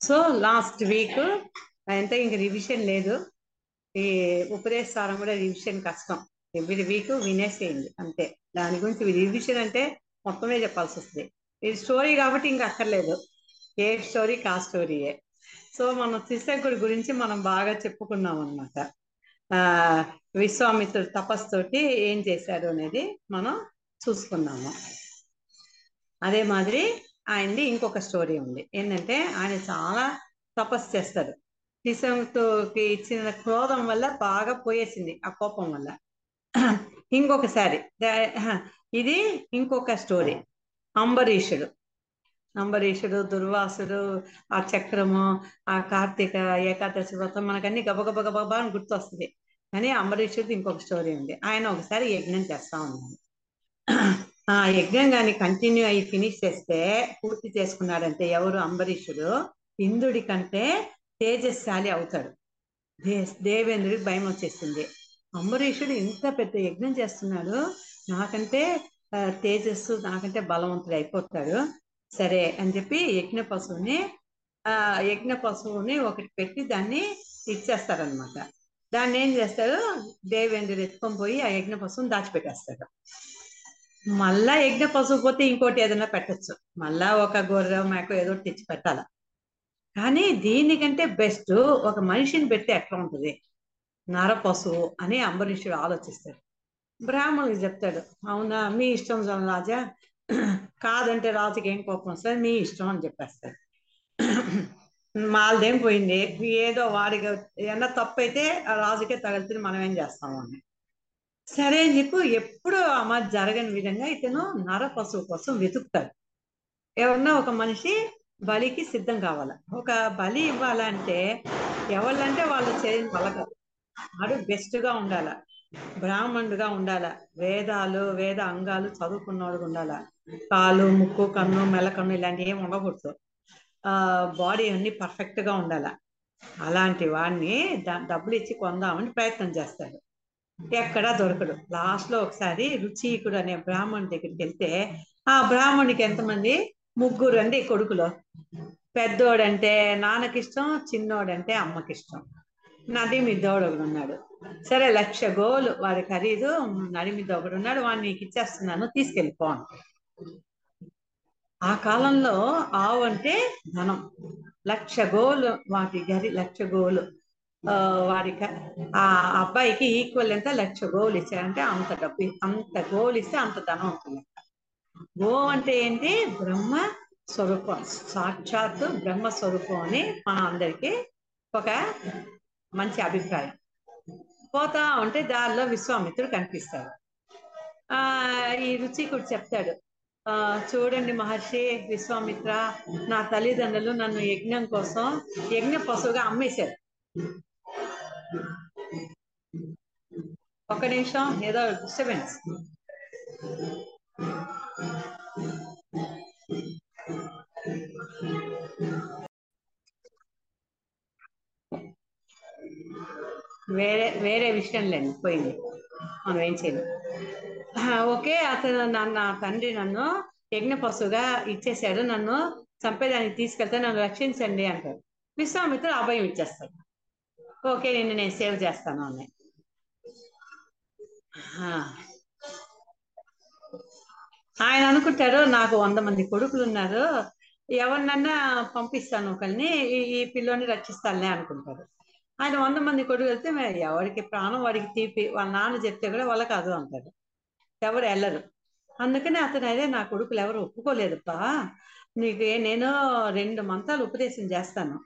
So last week అంతా ఇంక revision లేదు. ఈ ఉపదేశారం కూడా రివిజన్ కష్టం. ఎవ్రీ వీక్ వినేసేయండి అంతే. దాని గురించి రివిజన్ అంటే మొత్తమే చెప్పాల్సి వస్తుంది. ఇది స్టోరీ కాబట్టి ఇంకా అక్కర్లేదు. ఏ స్టోరీ కా స్టోరీయే సో మనం త్రిశంకుడి గురించి మనం బాగా చెప్పుకున్నాం అనమాట ఆ విశ్వామిత్రుడు తపస్సుతోటి ఏం చేశారు అనేది మనం చూసుకున్నాము. అదే మాదిరి ఆయనది ఇంకొక స్టోరీ ఉంది. ఏంటంటే ఆయన చాలా తపస్సు చేస్తాడు. శిశంతుకి ఇచ్చిన క్రోధం వల్ల బాగా పోయేసింది ఆ కోపం వల్ల. ఇంకొకసారి ఇది ఇంకొక స్టోరీ. అంబరీషుడు. అంబరీషుడు దుర్వాసుడు ఆ చక్రము ఆ కార్తీక ఏకాదశి వ్రతం మనకన్నీ గబగబ గబగబా అని గుర్తొస్తుంది. కానీ అంబరీషుడు ఇంకొక స్టోరీ ఉంది. ఆయన ఒకసారి యజ్ఞం చేస్తా ఉన్నాడు. ఆ యజ్ఞం కానీ కంటిన్యూ అయ్యి ఫినిష్ చేస్తే పూర్తి చేసుకున్నాడంటే ఎవరు? అంబరీషుడు. ఇంద్రుడి కంటే తేజస్శాలి అవుతాడు. దే దేవేంద్రుడికి భయం వచ్చేసింది అంబరీషుడు ఇంత పెద్ద యజ్ఞం చేస్తున్నాడు. నాకంటే తేజస్సు నాకంటే బలవంతుడు అయిపోతాడు. సరే అని చెప్పి యజ్ఞ పశువుని ఆ యజ్ఞ పశువుని ఒకటి పెట్టి దాన్ని ఇచ్చేస్తారనమాట దాన్ని ఏం చేస్తాడు దేవేంద్రుడు ఎత్తుకొని పోయి ఆ యజ్ఞ పశువుని దాచిపెట్టేస్తాడు. మళ్ళా యజ్ఞ పశువు పోతే ఇంకోటి ఏదైనా పెట్టచ్చు. మళ్ళా ఒక గొర్రె మేక ఏదో తెచ్చి పెట్టాల. కానీ దీనికంటే బెస్ట్ ఒక మనిషిని పెడితే ఎట్లా ఉంటుంది? నర పశువు అని అంబరీషుడు ఆలోచిస్తాడు. బ్రాహ్మణుడికి చెప్తాడు అవునా మీ ఇష్టం రాజా. కాదంటే రాజుకి ఏం కోపం సార్ మీ ఇష్టం అని చెప్పేస్తాడు. మాలదేం పోయింది? ఏదో వాడికి ఏమన్నా తప్పు అయితే ఆ రాజుకే తగులుతుంది మనం ఏం చేస్తాము అని సరే అని చెప్పి ఎప్పుడు అమ్మ జరగని విధంగా ఇతను నర పశువు కోసం వెతుకుతాడు. ఎవరన్నా ఒక మనిషి బలికి సిద్ధం కావాల? ఒక బలి ఇవ్వాలంటే ఎవళ్ళంటే వాళ్ళు చేయని పలకరు వాడు బెస్ట్గా ఉండాల? బ్రాహ్మణుడుగా ఉండాల? వేదాలు వేద అంగాలు చదువుకున్నవాడు ఉండాల? కాలు ముక్కు కన్ను మెలకన్ను ఇలాంటివి ఏమి ఉండకూడదు. ఆ బాడీ అన్ని పర్ఫెక్ట్గా ఉండాల? అలాంటి వాడిని డబ్బులు ఇచ్చి కొందామని ప్రయత్నం చేస్తాడు. ఎక్కడా దొరకడు లాస్ట్లో ఒకసారి రుచికుడు అనే బ్రాహ్మణుడి దగ్గరికి వెళ్తే ఆ బ్రాహ్మణుడికి ఎంతమంది? ముగ్గురు అండి కొడుకులు. పెద్దోడంటే నాన్నకిష్టం చిన్నోడంటే అమ్మకిష్టం. నది మీద ఒకడు ఉన్నాడు. సరే లక్ష గోలు వాడి ఖరీదు నడి మీద ఒకడు ఉన్నాడు వాడిని నీకు ఇచ్చేస్తున్నాను తీసుకెళ్ళిపో ఆ కాలంలో ఆవు అంటే ధనం. లక్ష గోలు వాటి గరి లక్ష గోలు. ఆ, ఆ అబ్బాయికి ఈక్వల్ ఎంత? లక్ష గోలు ఇచ్చారంటే అంత డబ్బు అంత గోలు ఇస్తే అంత ధనం అవుతుంది. గో అంటే ఏంటి? బ్రహ్మ స్వరూపం సాక్షాత్తు బ్రహ్మ స్వరూపం అని మన అందరికి ఒక మంచి అభిప్రాయం. పోతా ఉంటే దారిలో విశ్వామిత్రుడు కనిపిస్తాడు. ఆ ఈ రుచికుడు చెప్తాడు. ఆ చూడండి మహర్షి విశ్వామిత్ర నా తల్లిదండ్రులు నన్ను యజ్ఞం కోసం యజ్ఞ పశువుగా అమ్మేశారు. ఒక్క నిమిషం ఏదో డిస్టర్బెన్స్ వేరే వేరే విషయం లేండి పోయింది. మనం ఏం చేయాలి. ఓకే అతను నన్ను నా తండ్రి నన్ను యజ్ఞ పశువుగా ఇచ్చేసాడు నన్ను చంపేదానికి తీసుకెళ్తే నన్ను రక్షించండి అంటారు విశ్వామిత్రుడు అభయం ఇచ్చేస్తాడు. ఓకే నిన్ను నేను సేవ్ చేస్తాను అని ఆయన అనుకుంటారు నాకు వంద మంది కొడుకులు ఉన్నారు. ఎవరినన్నా పంపిస్తాను ఒకరిని ఈ పిల్లోని రక్షిస్తానులే అనుకుంటారు. ఆయన వంద మంది కొడుకు వెళ్తే ఎవరికి ప్రాణం వాడికి తీపి వాళ్ళ నాన్న చెప్తే కూడా వాళ్ళ కాదు అంటారు. ఎవరు వెళ్ళరు. అందుకని అతను అదే నా కొడుకులు ఎవరు ఒప్పుకోలేదుప్పా నీకు నేను రెండు మంతాలు ఉపదేశం చేస్తాను.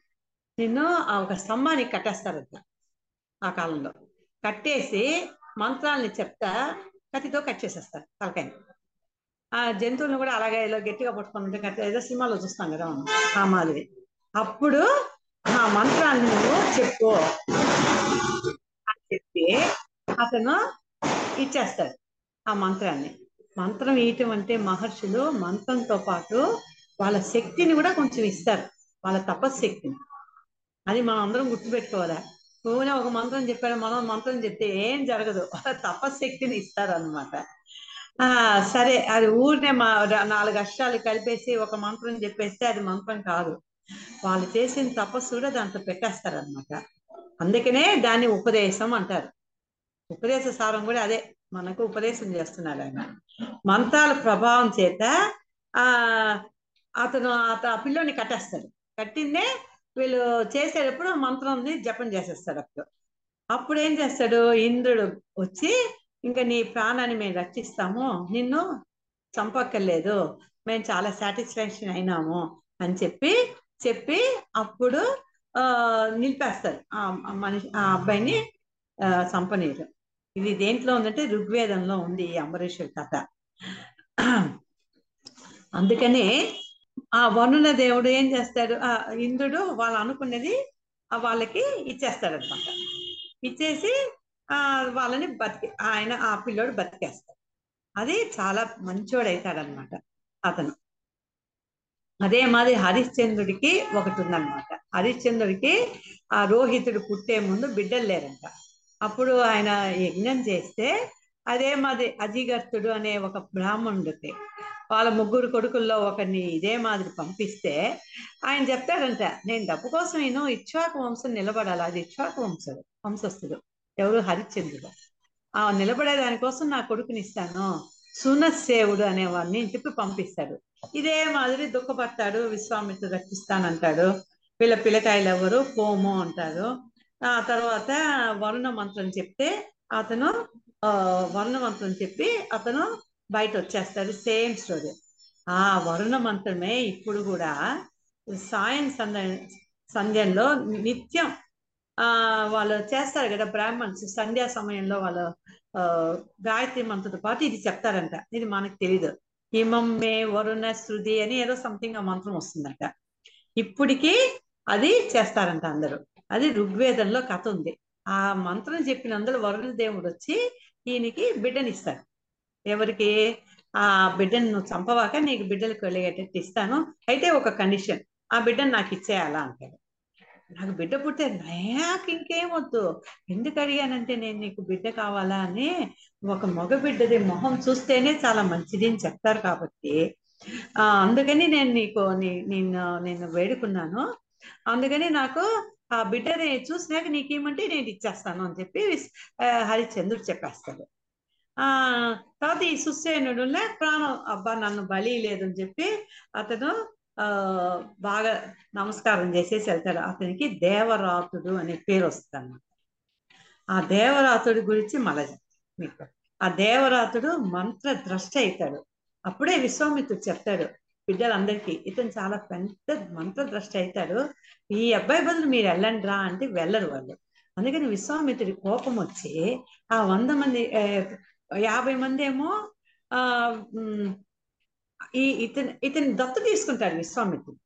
నిన్ను ఆ ఒక స్తంభానికి కట్టేస్తారట ఆ కాలంలో. కట్టేసి మంత్రాలని చెప్తా కత్తితో కట్ చేసేస్తారు తలకాయని. ఆ జంతువులను కూడా అలాగే ఇలా గట్టిగా పట్టుకొని ఉంటే ఏదో సినిమాలో చూస్తాం కదా మనం ఆ మాదిరి అప్పుడు ఆ మంత్రాన్ని నువ్వు చెప్పు అని చెప్పి అతను ఇచ్చేస్తాడు ఆ మంత్రాన్ని. మంత్రం ఇయటం అంటే మహర్షులు మంత్రంతో పాటు వాళ్ళ శక్తిని కూడా కొంచెం ఇస్తారు వాళ్ళ తపశక్తిని అది మనం అందరం గుర్తుపెట్టుకోవాలి? నువ్వునే ఒక మంత్రం చెప్పాడు మనం మంత్రం చెప్తే ఏం జరగదు. తపశక్తిని ఇస్తారనమాట ఆ సరే అది ఊరినే మా నాలుగు అక్షరాలు కలిపేసి ఒక మంత్రం చెప్పేస్తే అది మంత్రం కాదు. వాళ్ళు చేసిన తపస్సు కూడా దాంట్లో పెట్టేస్తారనమాట అందుకనే దాన్ని ఉపదేశం అంటారు. ఉపదేశ సారం కూడా అదే. మనకు ఉపదేశం చేస్తున్నాడు ఆయన. మంత్రాల ప్రభావం చేత ఆ అతను అత ఆ పిల్లోని కట్టేస్తాడు. కట్టిందే వీళ్ళు చేసేటప్పుడు మంత్రాన్ని జపం చేసేస్తాడు అప్పుడు. అప్పుడు ఏం చేస్తాడు? ఇంద్రుడు వచ్చి ఇంకా నీ ప్రాణాన్ని మేము రక్షిస్తాము. నిన్ను చంపక్కర్లేదు. మేము చాలా సాటిస్ఫాక్షన్ అయినాము. అని చెప్పి చెప్పి అప్పుడు ఆ నిలిపేస్తారు ఆ మనిషి ఆ అబ్బాయిని చంపనీరు ఇది దేంట్లో ఉందంటే ఋగ్వేదంలో ఉంది ఈ అంబరీషుడి కథ. అందుకనే ఆ వనున దేవుడు ఏం చేస్తాడు? ఆ ఇంద్రుడు వాళ్ళు అనుకున్నది వాళ్ళకి ఇచ్చేస్తాడు అనమాట ఇచ్చేసి ఆ వాళ్ళని బతికి ఆయన ఆ పిల్లోడు బతికేస్తాడు. అది చాలా మంచోడు అవుతాడనమాట అతను. అదే మాది హరిశ్చంద్రుడికి ఒకటి ఉందన్నమాట హరిశ్చంద్రుడికి ఆ రోహితుడు పుట్టే ముందు బిడ్డలు లేరంట. అప్పుడు ఆయన యజ్ఞం చేస్తే అదే మాది అజిగర్తుడు అనే ఒక బ్రాహ్మణుడికి వాళ్ళ ముగ్గురు కొడుకుల్లో ఒకరిని ఇదే మాదిరి పంపిస్తే ఆయన చెప్తాడంట నేను డబ్బు కోసం నేను ఇక్ష్వాకు వంశం నిలబడాలి? అది ఇక్ష్వాకు వంశం వంశస్థుడు. ఎవరు హరిశ్చంద్రుడు? ఆ నిలబడే దానికోసం నా కొడుకుని ఇస్తాను. సునసేవుడు అనేవాడిని చెప్పి పంపిస్తాడు. ఇదే మాదిరి దుఃఖపడతాడు విశ్వామిత్రుడు రక్షిస్తానంటాడు. వీళ్ళ పిల్లకాయలు ఎవరు? పోము అంటారు. ఆ తర్వాత వరుణ మంత్రం చెప్తే అతను ఆ వరుణ మంత్రం చెప్పి అతను బయట వచ్చేస్తారు సేమ్ స్టోరీ. ఆ వరుణ మంత్రమే ఇప్పుడు కూడా సాయం సంధ్య సంధ్యంలో నిత్యం ఆ వాళ్ళు చేస్తారు కదా బ్రాహ్మణ్స్ సంధ్యా సమయంలో వాళ్ళు ఆ గాయత్రి మంత్రంతో పాటు ఇది చెప్తారంట. ఇది మనకు తెలీదు. హిమం మే వరుణ శృతి అని ఏదో సంథింగ్ ఆ మంత్రం వస్తుందంట. ఇప్పటికీ అది చేస్తారంట అందరూ. అది ఋగ్వేదంలో కథ ఉంది. ఆ మంత్రం చెప్పినందులో వరుణ దేవుడు వచ్చి ఈయనకి బిడ్డనిస్తాడు. ఎవరికి? ఆ బిడ్డను నువ్వు చంపవాక నీకు బిడ్డలు కలిగేటట్టు ఇస్తాను. అయితే ఒక కండిషన్ ఆ బిడ్డను నాకు ఇచ్చేయాలా అంటాడు. నాకు బిడ్డ పుట్టే నాకు ఇంకేం వద్దు. ఎందుకు అడిగానంటే నేను నీకు బిడ్డ కావాలా అని ఒక మగ బిడ్డది మొహం చూస్తేనే చాలా మంచిది అని చెప్తారు కాబట్టి. ఆ అందుకని నేను నీకు నీ- నిన్ను నేను వేడుకున్నాను. అందుకని నాకు ఆ బిడ్డని చూసినాక నీకేమంటే నేను ఇచ్చేస్తాను అని చెప్పి హరిచంద్రుడు హరిశ్చంద్రుడు చెప్పేస్తాడు. ఆ తర్వాత ఈ సుసేనుడులే ప్రాణం అబ్బా నన్ను బలి లేదని చెప్పి అతను ఆ బాగా నమస్కారం చేసేసి వెళ్తాడు. అతనికి దేవరాతుడు అనే పేరు వస్తుంది ఆ దేవరాతుడి గురించి మళ్ళీ మీకు. ఆ దేవరాతుడు మంత్ర ద్రష్ట అవుతాడు. అప్పుడే విశ్వామిత్రుడు చెప్తాడు బిడ్డలందరికీ ఇతను చాలా పెద్ద మంత్ర ద్రష్ట అవుతాడు. ఈ అబ్బాయి బదులు మీరు వెళ్ళండి రా అంటే వెళ్ళరు వాళ్ళు. అందుకని విశ్వామిత్రుడి కోపం వచ్చి ఆ వంద మంది యాభై మంది ఏమో ఆ ఈ ఇతని ఇతని దత్తు తీసుకుంటాడు విశ్వామిత్రుడు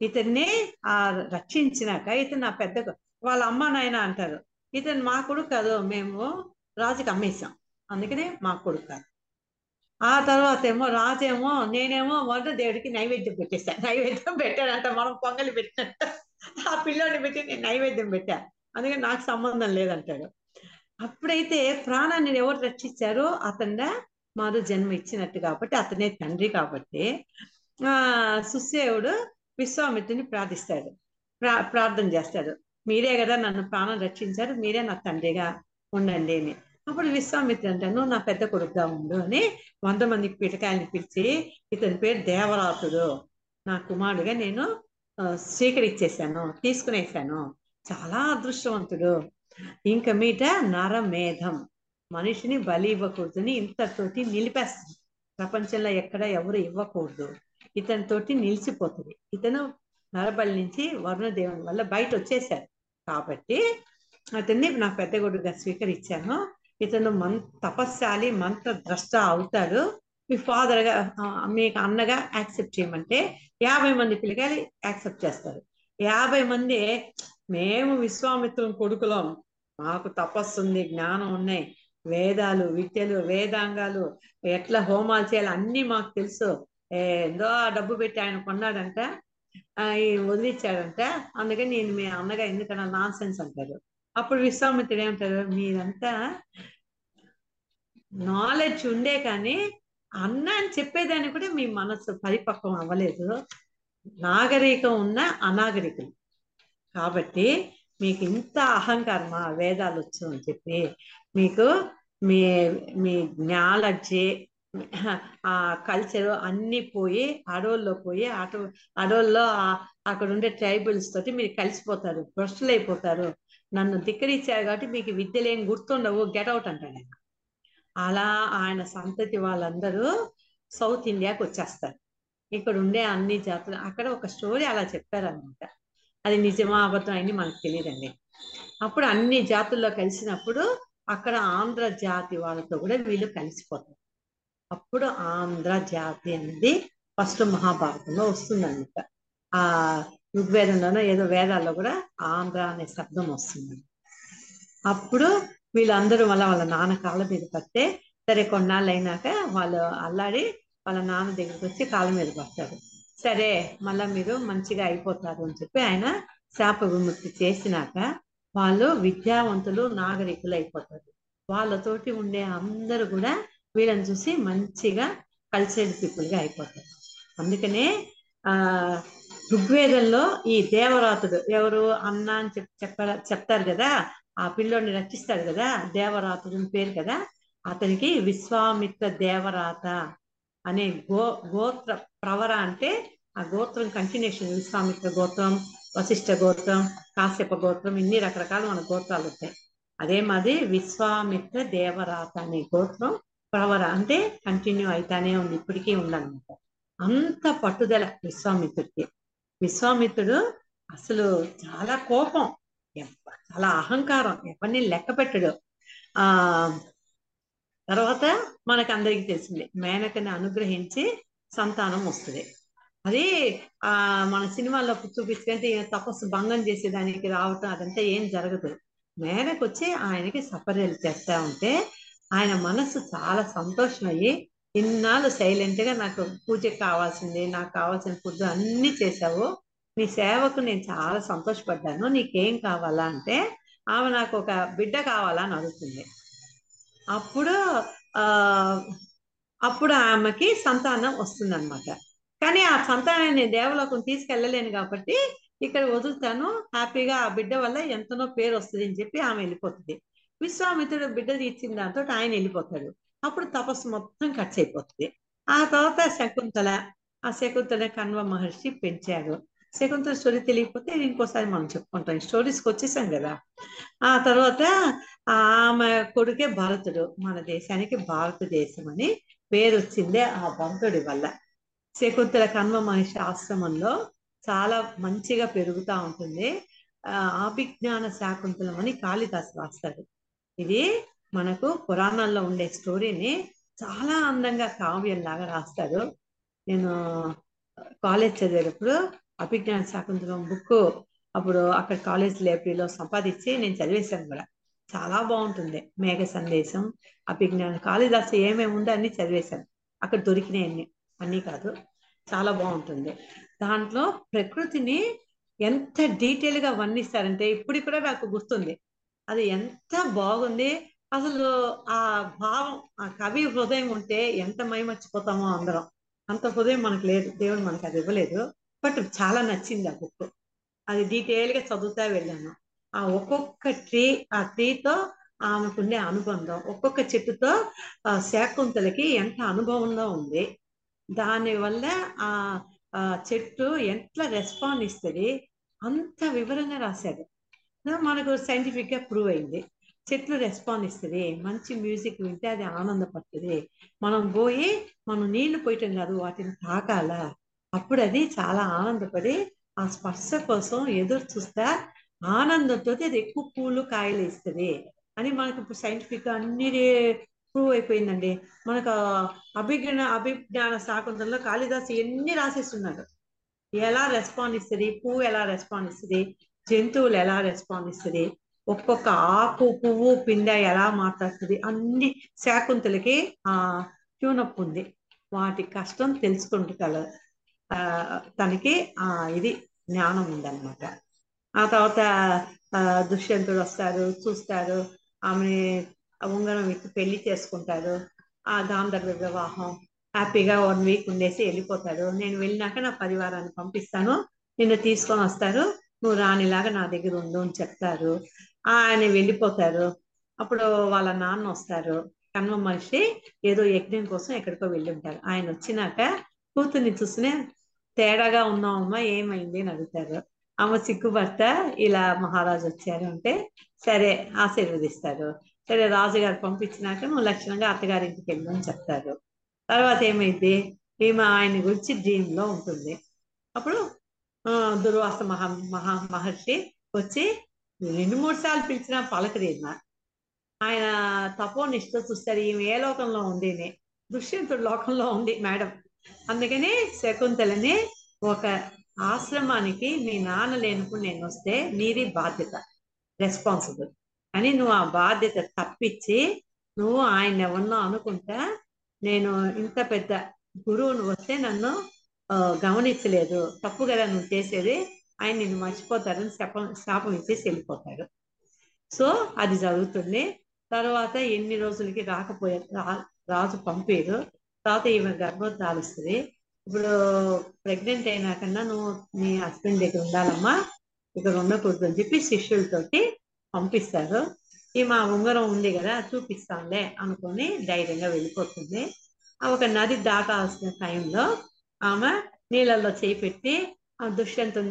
ఇతన్ని ఆ రక్షించినాక ఇతను నా పెద్ద వాళ్ళ అమ్మ నాయన అంటారు ఇతను మా కొడుకు కాదు మేము రాజుకి అమ్మేశాం. అందుకనే మా కొడుకు కాదు. ఆ తర్వాత ఏమో రాజేమో నేనేమో మొదట దేవుడికి నైవేద్యం పెట్టేశాను నైవేద్యం పెట్టాడంట మనం పొంగలి పెట్టినట్టు. ఆ పిల్లోని పెట్టి నేను నైవేద్యం పెట్టా. అందుకని నాకు సంబంధం లేదంటాడు. అప్పుడైతే ప్రాణాన్ని ఎవరు రక్షించారో అతనే మారు జన్మ ఇచ్చినట్టు కాబట్టి అతనే తండ్రి కాబట్టి ఆ సుసేవుడు విశ్వామిత్రుని ప్రార్థిస్తాడు. ప్రా ప్రార్థన చేస్తాడు. మీరే కదా నన్ను ప్రాణం రక్షించారు మీరే నా తండ్రిగా ఉండండి అని. అప్పుడు విశ్వామిత్రుడు అంటే నువ్వు నా పెద్ద కొడుకుగా ఉండు అని వంద మంది పిటకాయని పిలిచి ఇతని పేరు దేవరాతుడు నా కుమారుడుగా నేను స్వీకరించేశాను తీసుకునేసాను చాలా అదృష్టవంతుడు. ఇంక మీట నరమేధం. మనిషిని బలి ఇవ్వకూడదని ఇంతతోటి నిలిపేస్తుంది ప్రపంచంలో ఎక్కడ ఎవరు ఇవ్వకూడదు. ఇతనితోటి నిలిచిపోతుంది. ఇతను నరబలి నుంచి వరుణదేవుని వల్ల బయట వచ్చేసాడు కాబట్టి అతన్ని నా పెద్ద కొడుకుగా స్వీకరించాను. ఇతను మంత్ తపస్శాలి మంత్ర ద్రష్ట అవుతాడు. మీ ఫాదర్గా మీకు అన్నగా యాక్సెప్ట్ చేయమంటే యాభై మంది పిల్లకాయలు యాక్సెప్ట్ చేస్తారు. యాభై మంది మేము విశ్వామిత్రం కొడుకులం. మాకు తపస్సు ఉంది జ్ఞానం ఉన్నాయి. వేదాలు విద్యలు వేదాంగాలు ఎట్లా హోమాలు చేయాలి అన్నీ మాకు తెలుసు. ఏందో ఆ డబ్బు పెట్టి ఆయన కొన్నాడంట. ఆ, వదిలిచ్చాడంట. అందుకని నేను మీ అన్నగా ఎందుకన్నా నాన్ సెన్స్ అంటారు. అప్పుడు విశ్వామిత్రుడు ఏమంటారు మీరంతా నాలెడ్జ్ ఉండే కానీ అన్న అని చెప్పేదాన్ని కూడా మీ మనసు పరిపక్వం అవ్వలేదు. నాగరికం ఉన్న అనాగరికం కాబట్టి మీకు ఇంత అహంకారమా వేదాలు వచ్చు అని చెప్పి మీకు మీ మీ జ్ఞాలజ్జి ఆ కల్చర్ అన్ని పోయి అడవుల్లో పోయి అటు అడవుల్లో అక్కడ ఉండే ట్రైబల్స్ తోటి మీరు కలిసిపోతారు భ్రష్టులు అయిపోతారు నన్ను ధిక్కరించారు కాబట్టి మీకు విద్యలు ఏం గుర్తుండవు గెట్ అవుట్ అంటాడు ఆయన. అలా ఆయన సంతతి వాళ్ళందరూ సౌత్ ఇండియాకి వచ్చేస్తారు ఇక్కడ ఉండే అన్ని జాతులు అక్కడ ఒక స్టోరీ అలా చెప్పారనమాట. అది నిజమా అబద్ధం అని మనకు తెలియదండి అప్పుడు అన్ని జాతుల్లో కలిసినప్పుడు అక్కడ ఆంధ్ర జాతి వాళ్ళతో కూడా వీళ్ళు కలిసిపోతారు. అప్పుడు ఆంధ్ర జాతి అనేది ఫస్ట్ మహాభారతంలో వస్తుందన్నమాట. ఆ ఋగ్వేదంలోనో ఏదో వేదాల్లో కూడా ఆంధ్ర అనే శబ్దం వస్తుంది. అప్పుడు వీళ్ళందరూ మళ్ళీ వాళ్ళ నాన్న కాళ్ళ మీద పడితే సరే కొన్నాళ్ళు అయినాక వాళ్ళు అల్లాడి వాళ్ళ నాన్న దగ్గరికి వచ్చి కాళ్ళ మీద పడతారు. సరే మళ్ళా మీరు మంచిగా అయిపోతారు అని చెప్పి ఆయన శాప విముక్తి చేసినాక వాళ్ళు విద్యావంతులు నాగరికులు అయిపోతారు. వాళ్ళతోటి ఉండే అందరూ కూడా వీళ్ళని చూసి మంచిగా కల్చర్డ్ పీపుల్గా అయిపోతారు. అందుకనే ఆ ఋగ్వేదంలో ఈ దేవరాతుడు ఎవరు? అన్న అని చెప్ప చెప్తారు కదా? ఆ పిల్లోడిని రక్షిస్తాడు కదా? దేవరాతుడు పేరు కదా? అతనికి విశ్వామిత్ర దేవరాత అనే గో గోత్ర. ప్రవర అంటే ఆ గోత్రం కంటిన్యూషన్ విశ్వామిత్ర గోత్రం వశిష్ఠ గోత్రం కాశ్యప గోత్రం ఇన్ని రకరకాల మన గోత్రాలు ఉంటాయి. అదే మాది విశ్వామిత్ర దేవరాత అనే గోత్రం ప్రవర అంటే కంటిన్యూ అయితానే ఉంది ఇప్పటికీ ఉందన్నమాట. అంత పట్టుదల విశ్వామిత్రుడికి. విశ్వామిత్రుడు అసలు చాలా కోపం చాలా అహంకారం ఎవరిని లెక్క పెట్టడు. ఆ తర్వాత మనకు అందరికీ తెలిసింది మేనకని అనుగ్రహించి సంతానం వస్తుంది అది ఆ మన సినిమాల్లో చూపించుకుంటే తపస్సు భంగం చేసేదానికి రావటం అదంతా ఏం జరగదు. మేనకు వచ్చి ఆయనకి సపర్యలు చేస్తా ఉంటే ఆయన మనసు చాలా సంతోషం అయ్యి ఇన్నాళ్ళు సైలెంట్గా నాకు పూజకి కావాల్సింది నాకు కావాల్సిన ఫుడ్ అన్ని చేశావు. నీ సేవకు నేను చాలా సంతోషపడ్డాను. నీకేం కావాలా అంటే ఆమె నాకు ఒక బిడ్డ కావాలా అని అడుగుతుంది. అప్పుడు ఆ అప్పుడు ఆమెకి సంతానం వస్తుందన్నమాట. కానీ ఆ సంతానాన్ని నేను దేవలోకం తీసుకెళ్ళలేను కాబట్టి ఇక్కడ వదులుతాను. హ్యాపీగా ఆ బిడ్డ వల్ల ఎంతనో పేరు వస్తుంది అని చెప్పి ఆమె వెళ్ళిపోతుంది. విశ్వామిత్రుడు బిడ్డ ఇచ్చిన దాంతో ఆయన వెళ్ళిపోతాడు. అప్పుడు తపస్సు మొత్తం ఖర్చు అయిపోతుంది. ఆ తర్వాత శకుంతల ఆ శకుంతల కన్వ మహర్షి పెంచాడు. శకుంతల స్టోరీ తెలియకపోతే ఇంకోసారి మనం చెప్పుకుంటాం. ఈ స్టోరీస్కి వచ్చేసాం కదా. ఆ తర్వాత ఆమె కొడుకే భారతుడు. మన దేశానికి భారతదేశం అని పేరు వచ్చిందే ఆ భక్తుడి వల్ల. శకుంతల కన్వ మహర్షి ఆశ్రమంలో చాలా మంచిగా పెరుగుతూ ఉంటుంది. ఆ అభిజ్ఞాన శాకుంతలం అని కాళిదాసు రాస్తాడు. ఇది మనకు పురాణాల్లో ఉండే స్టోరీని చాలా అందంగా కావ్యంలాగా రాస్తాడు. నేను కాలేజ్ చదివేటప్పుడు అభిజ్ఞాన శాకుంతలం బుక్ అప్పుడు అక్కడ కాలేజ్ లైబ్రరీలో సంపాదించి నేను చదివేశాను కూడా. చాలా బాగుంటుంది. మేఘ సందేశం అభిజ్ఞాన కాళిదాసు ఏమేమి ఉందో అన్ని చదివేశాను. అక్కడ దొరికినాయి అన్ని అన్నీ కాదు. చాలా బాగుంటుంది. దాంట్లో ప్రకృతిని ఎంత డీటెయిల్గా వర్ణిస్తారంటే ఇప్పుడు కూడా నాకు గుర్తుంది. అది ఎంత బాగుంది. అసలు ఆ భావం ఆ కవి హృదయం ఉంటే ఎంత మైమర్చిపోతామో అందరం. అంత హృదయం మనకు లేదు దేవుడు మనకు అది ఇవ్వలేదు. బట్ చాలా నచ్చింది ఆ బుక్. అది డీటెయిల్గా చదువుతా వెళ్ళాను. ఆ ఒక్కొక్క ట్రీ ఆ ట్రీతో ఆమెకుండే అనుబంధం. ఒక్కొక్క చెట్టుతో శాకుంతలకి ఎంత అనుభవంలో ఉంది. దానివల్ల ఆ ఆ చెట్టు ఎట్లా రెస్పాండ్ ఇస్తుంది అంత వివరంగా రాశాడు మనకు సైంటిఫిక్గా ప్రూవ్ అయింది. చెట్లు రెస్పాండ్ ఇస్తుంది మంచి మ్యూజిక్ వింటే అది ఆనందపడుతుంది. మనం పోయి మనం నీళ్ళు పోయటం కాదు వాటిని తాకాల అప్పుడు అది చాలా ఆనందపడి ఆ స్పర్శ కోసం ఎదురు చూస్తా ఆనందంతో అది ఎక్కువ పూలు కాయలు ఇస్తుంది. అని మనకి ఇప్పుడు సైంటిఫిక్ అన్ని ప్రూవ్ అయిపోయిందండి. మనకు అభిజ్ఞాన అభిజ్ఞాన శాకుంతలంలో కాళిదాస్ ఎన్ని రాసేస్తున్నాడు? ఎలా రెస్పాండ్ ఇస్తుంది? పువ్వు ఎలా రెస్పాండ్ ఇస్తుంది? జంతువులు ఎలా రెస్పాండ్ ఇస్తుంది? ఒక్కొక్క ఆకు పువ్వు పిండ ఎలా మాట్లాడుతుంది? అన్ని శాకుంతలకి ఆ ట్యూనప్ ఉంది. వాటి కష్టం తెలుసుకుంటుగల ఆ తనకి ఆ ఇది జ్ఞానం ఉందన్నమాట. ఆ తర్వాత దుష్యంతుడు వస్తారు చూస్తారు. ఆమె ఉంగరం ఇచ్చి పెళ్ళి చేసుకుంటారు. ఆ గాంధర్వ వివాహం. హ్యాపీగా వన్ వీక్ ఉండేసి వెళ్ళిపోతారు. నేను వెళ్ళినాక నా పరివారాన్ని పంపిస్తాను. నిన్ను తీసుకొని వస్తారు. నువ్వు రానిలాగా నా దగ్గర ఉండు అని చెప్తారు. ఆయన వెళ్ళిపోతారు. అప్పుడు వాళ్ళ నాన్న వస్తారు. కన్వ మనిషి ఏదో యజ్ఞం కోసం ఎక్కడికో వెళ్ళి ఉంటారు ఆయన వచ్చినాక కూతుర్ని చూస్తేనే తేడాగా ఉన్నామమ్మా ఏమైంది అని అడుగుతారు. ఆమె సిగ్గుపడతా ఇలా మహారాజు వచ్చారు అంటే సరే ఆశీర్వదిస్తారు. సరే రాజుగారు పంపించినాక నువ్వు లక్షణంగా అత్తగారి ఇంటికి వెళ్ళని చెప్తారు. తర్వాత ఏమైంది? ఈమె ఆయన గురించి డ్రీమ్లో ఉంటుంది. అప్పుడు ఆ, దుర్వాస మహా మహా మహర్షి వచ్చి రెండు మూడు సార్లు పిలిచినా పలకరీమ? ఆయన తపోనిష్ట చూస్తారు ఈమె ఏ లోకంలో ఉంది దుష్యంతుడు లోకంలో ఉంది మేడం. అందుకని శకుంతలని ఒక ఆశ్రమానికి మీ నాన్న లేనప్పుడు నేను వస్తే మీది బాధ్యత. రెస్పాన్సిబుల్ అని నువ్వు ఆ బాధ్యత తప్పించి నువ్వు ఆయన ఎవరినో అనుకుంటా నేను ఇంత పెద్ద గురువును వస్తే నన్ను గమనించలేదు. తప్పు కదా నువ్వు చేసేది. ఆయన నిన్ను మర్చిపోతారని శాపం శాపం ఇచ్చేసి వెళ్ళిపోతాడు సో అది జరుగుతుంది. తర్వాత ఎన్ని రోజులకి రాకపోయే రా- రాజు పంపారు. తర్వాత ఈమె గర్భం దాలుస్తుంది ఇప్పుడు ప్రెగ్నెంట్ అయినాకన్నా నువ్వు నీ హస్బెండ్ దగ్గర ఉండాలమ్మా. ఇక్కడ ఉండకూడదు అని చెప్పి శిష్యులతోటి పంపిస్తారు. ఈమె మా ఉంగరం ఉంది కదా చూపిస్తాంలే అనుకొని ధైర్యంగా వెళ్ళిపోతుంది. ఆ ఒక నది దాటాల్సిన టైంలో ఆమె నీళ్ళల్లో చేయి పెట్టి ఆ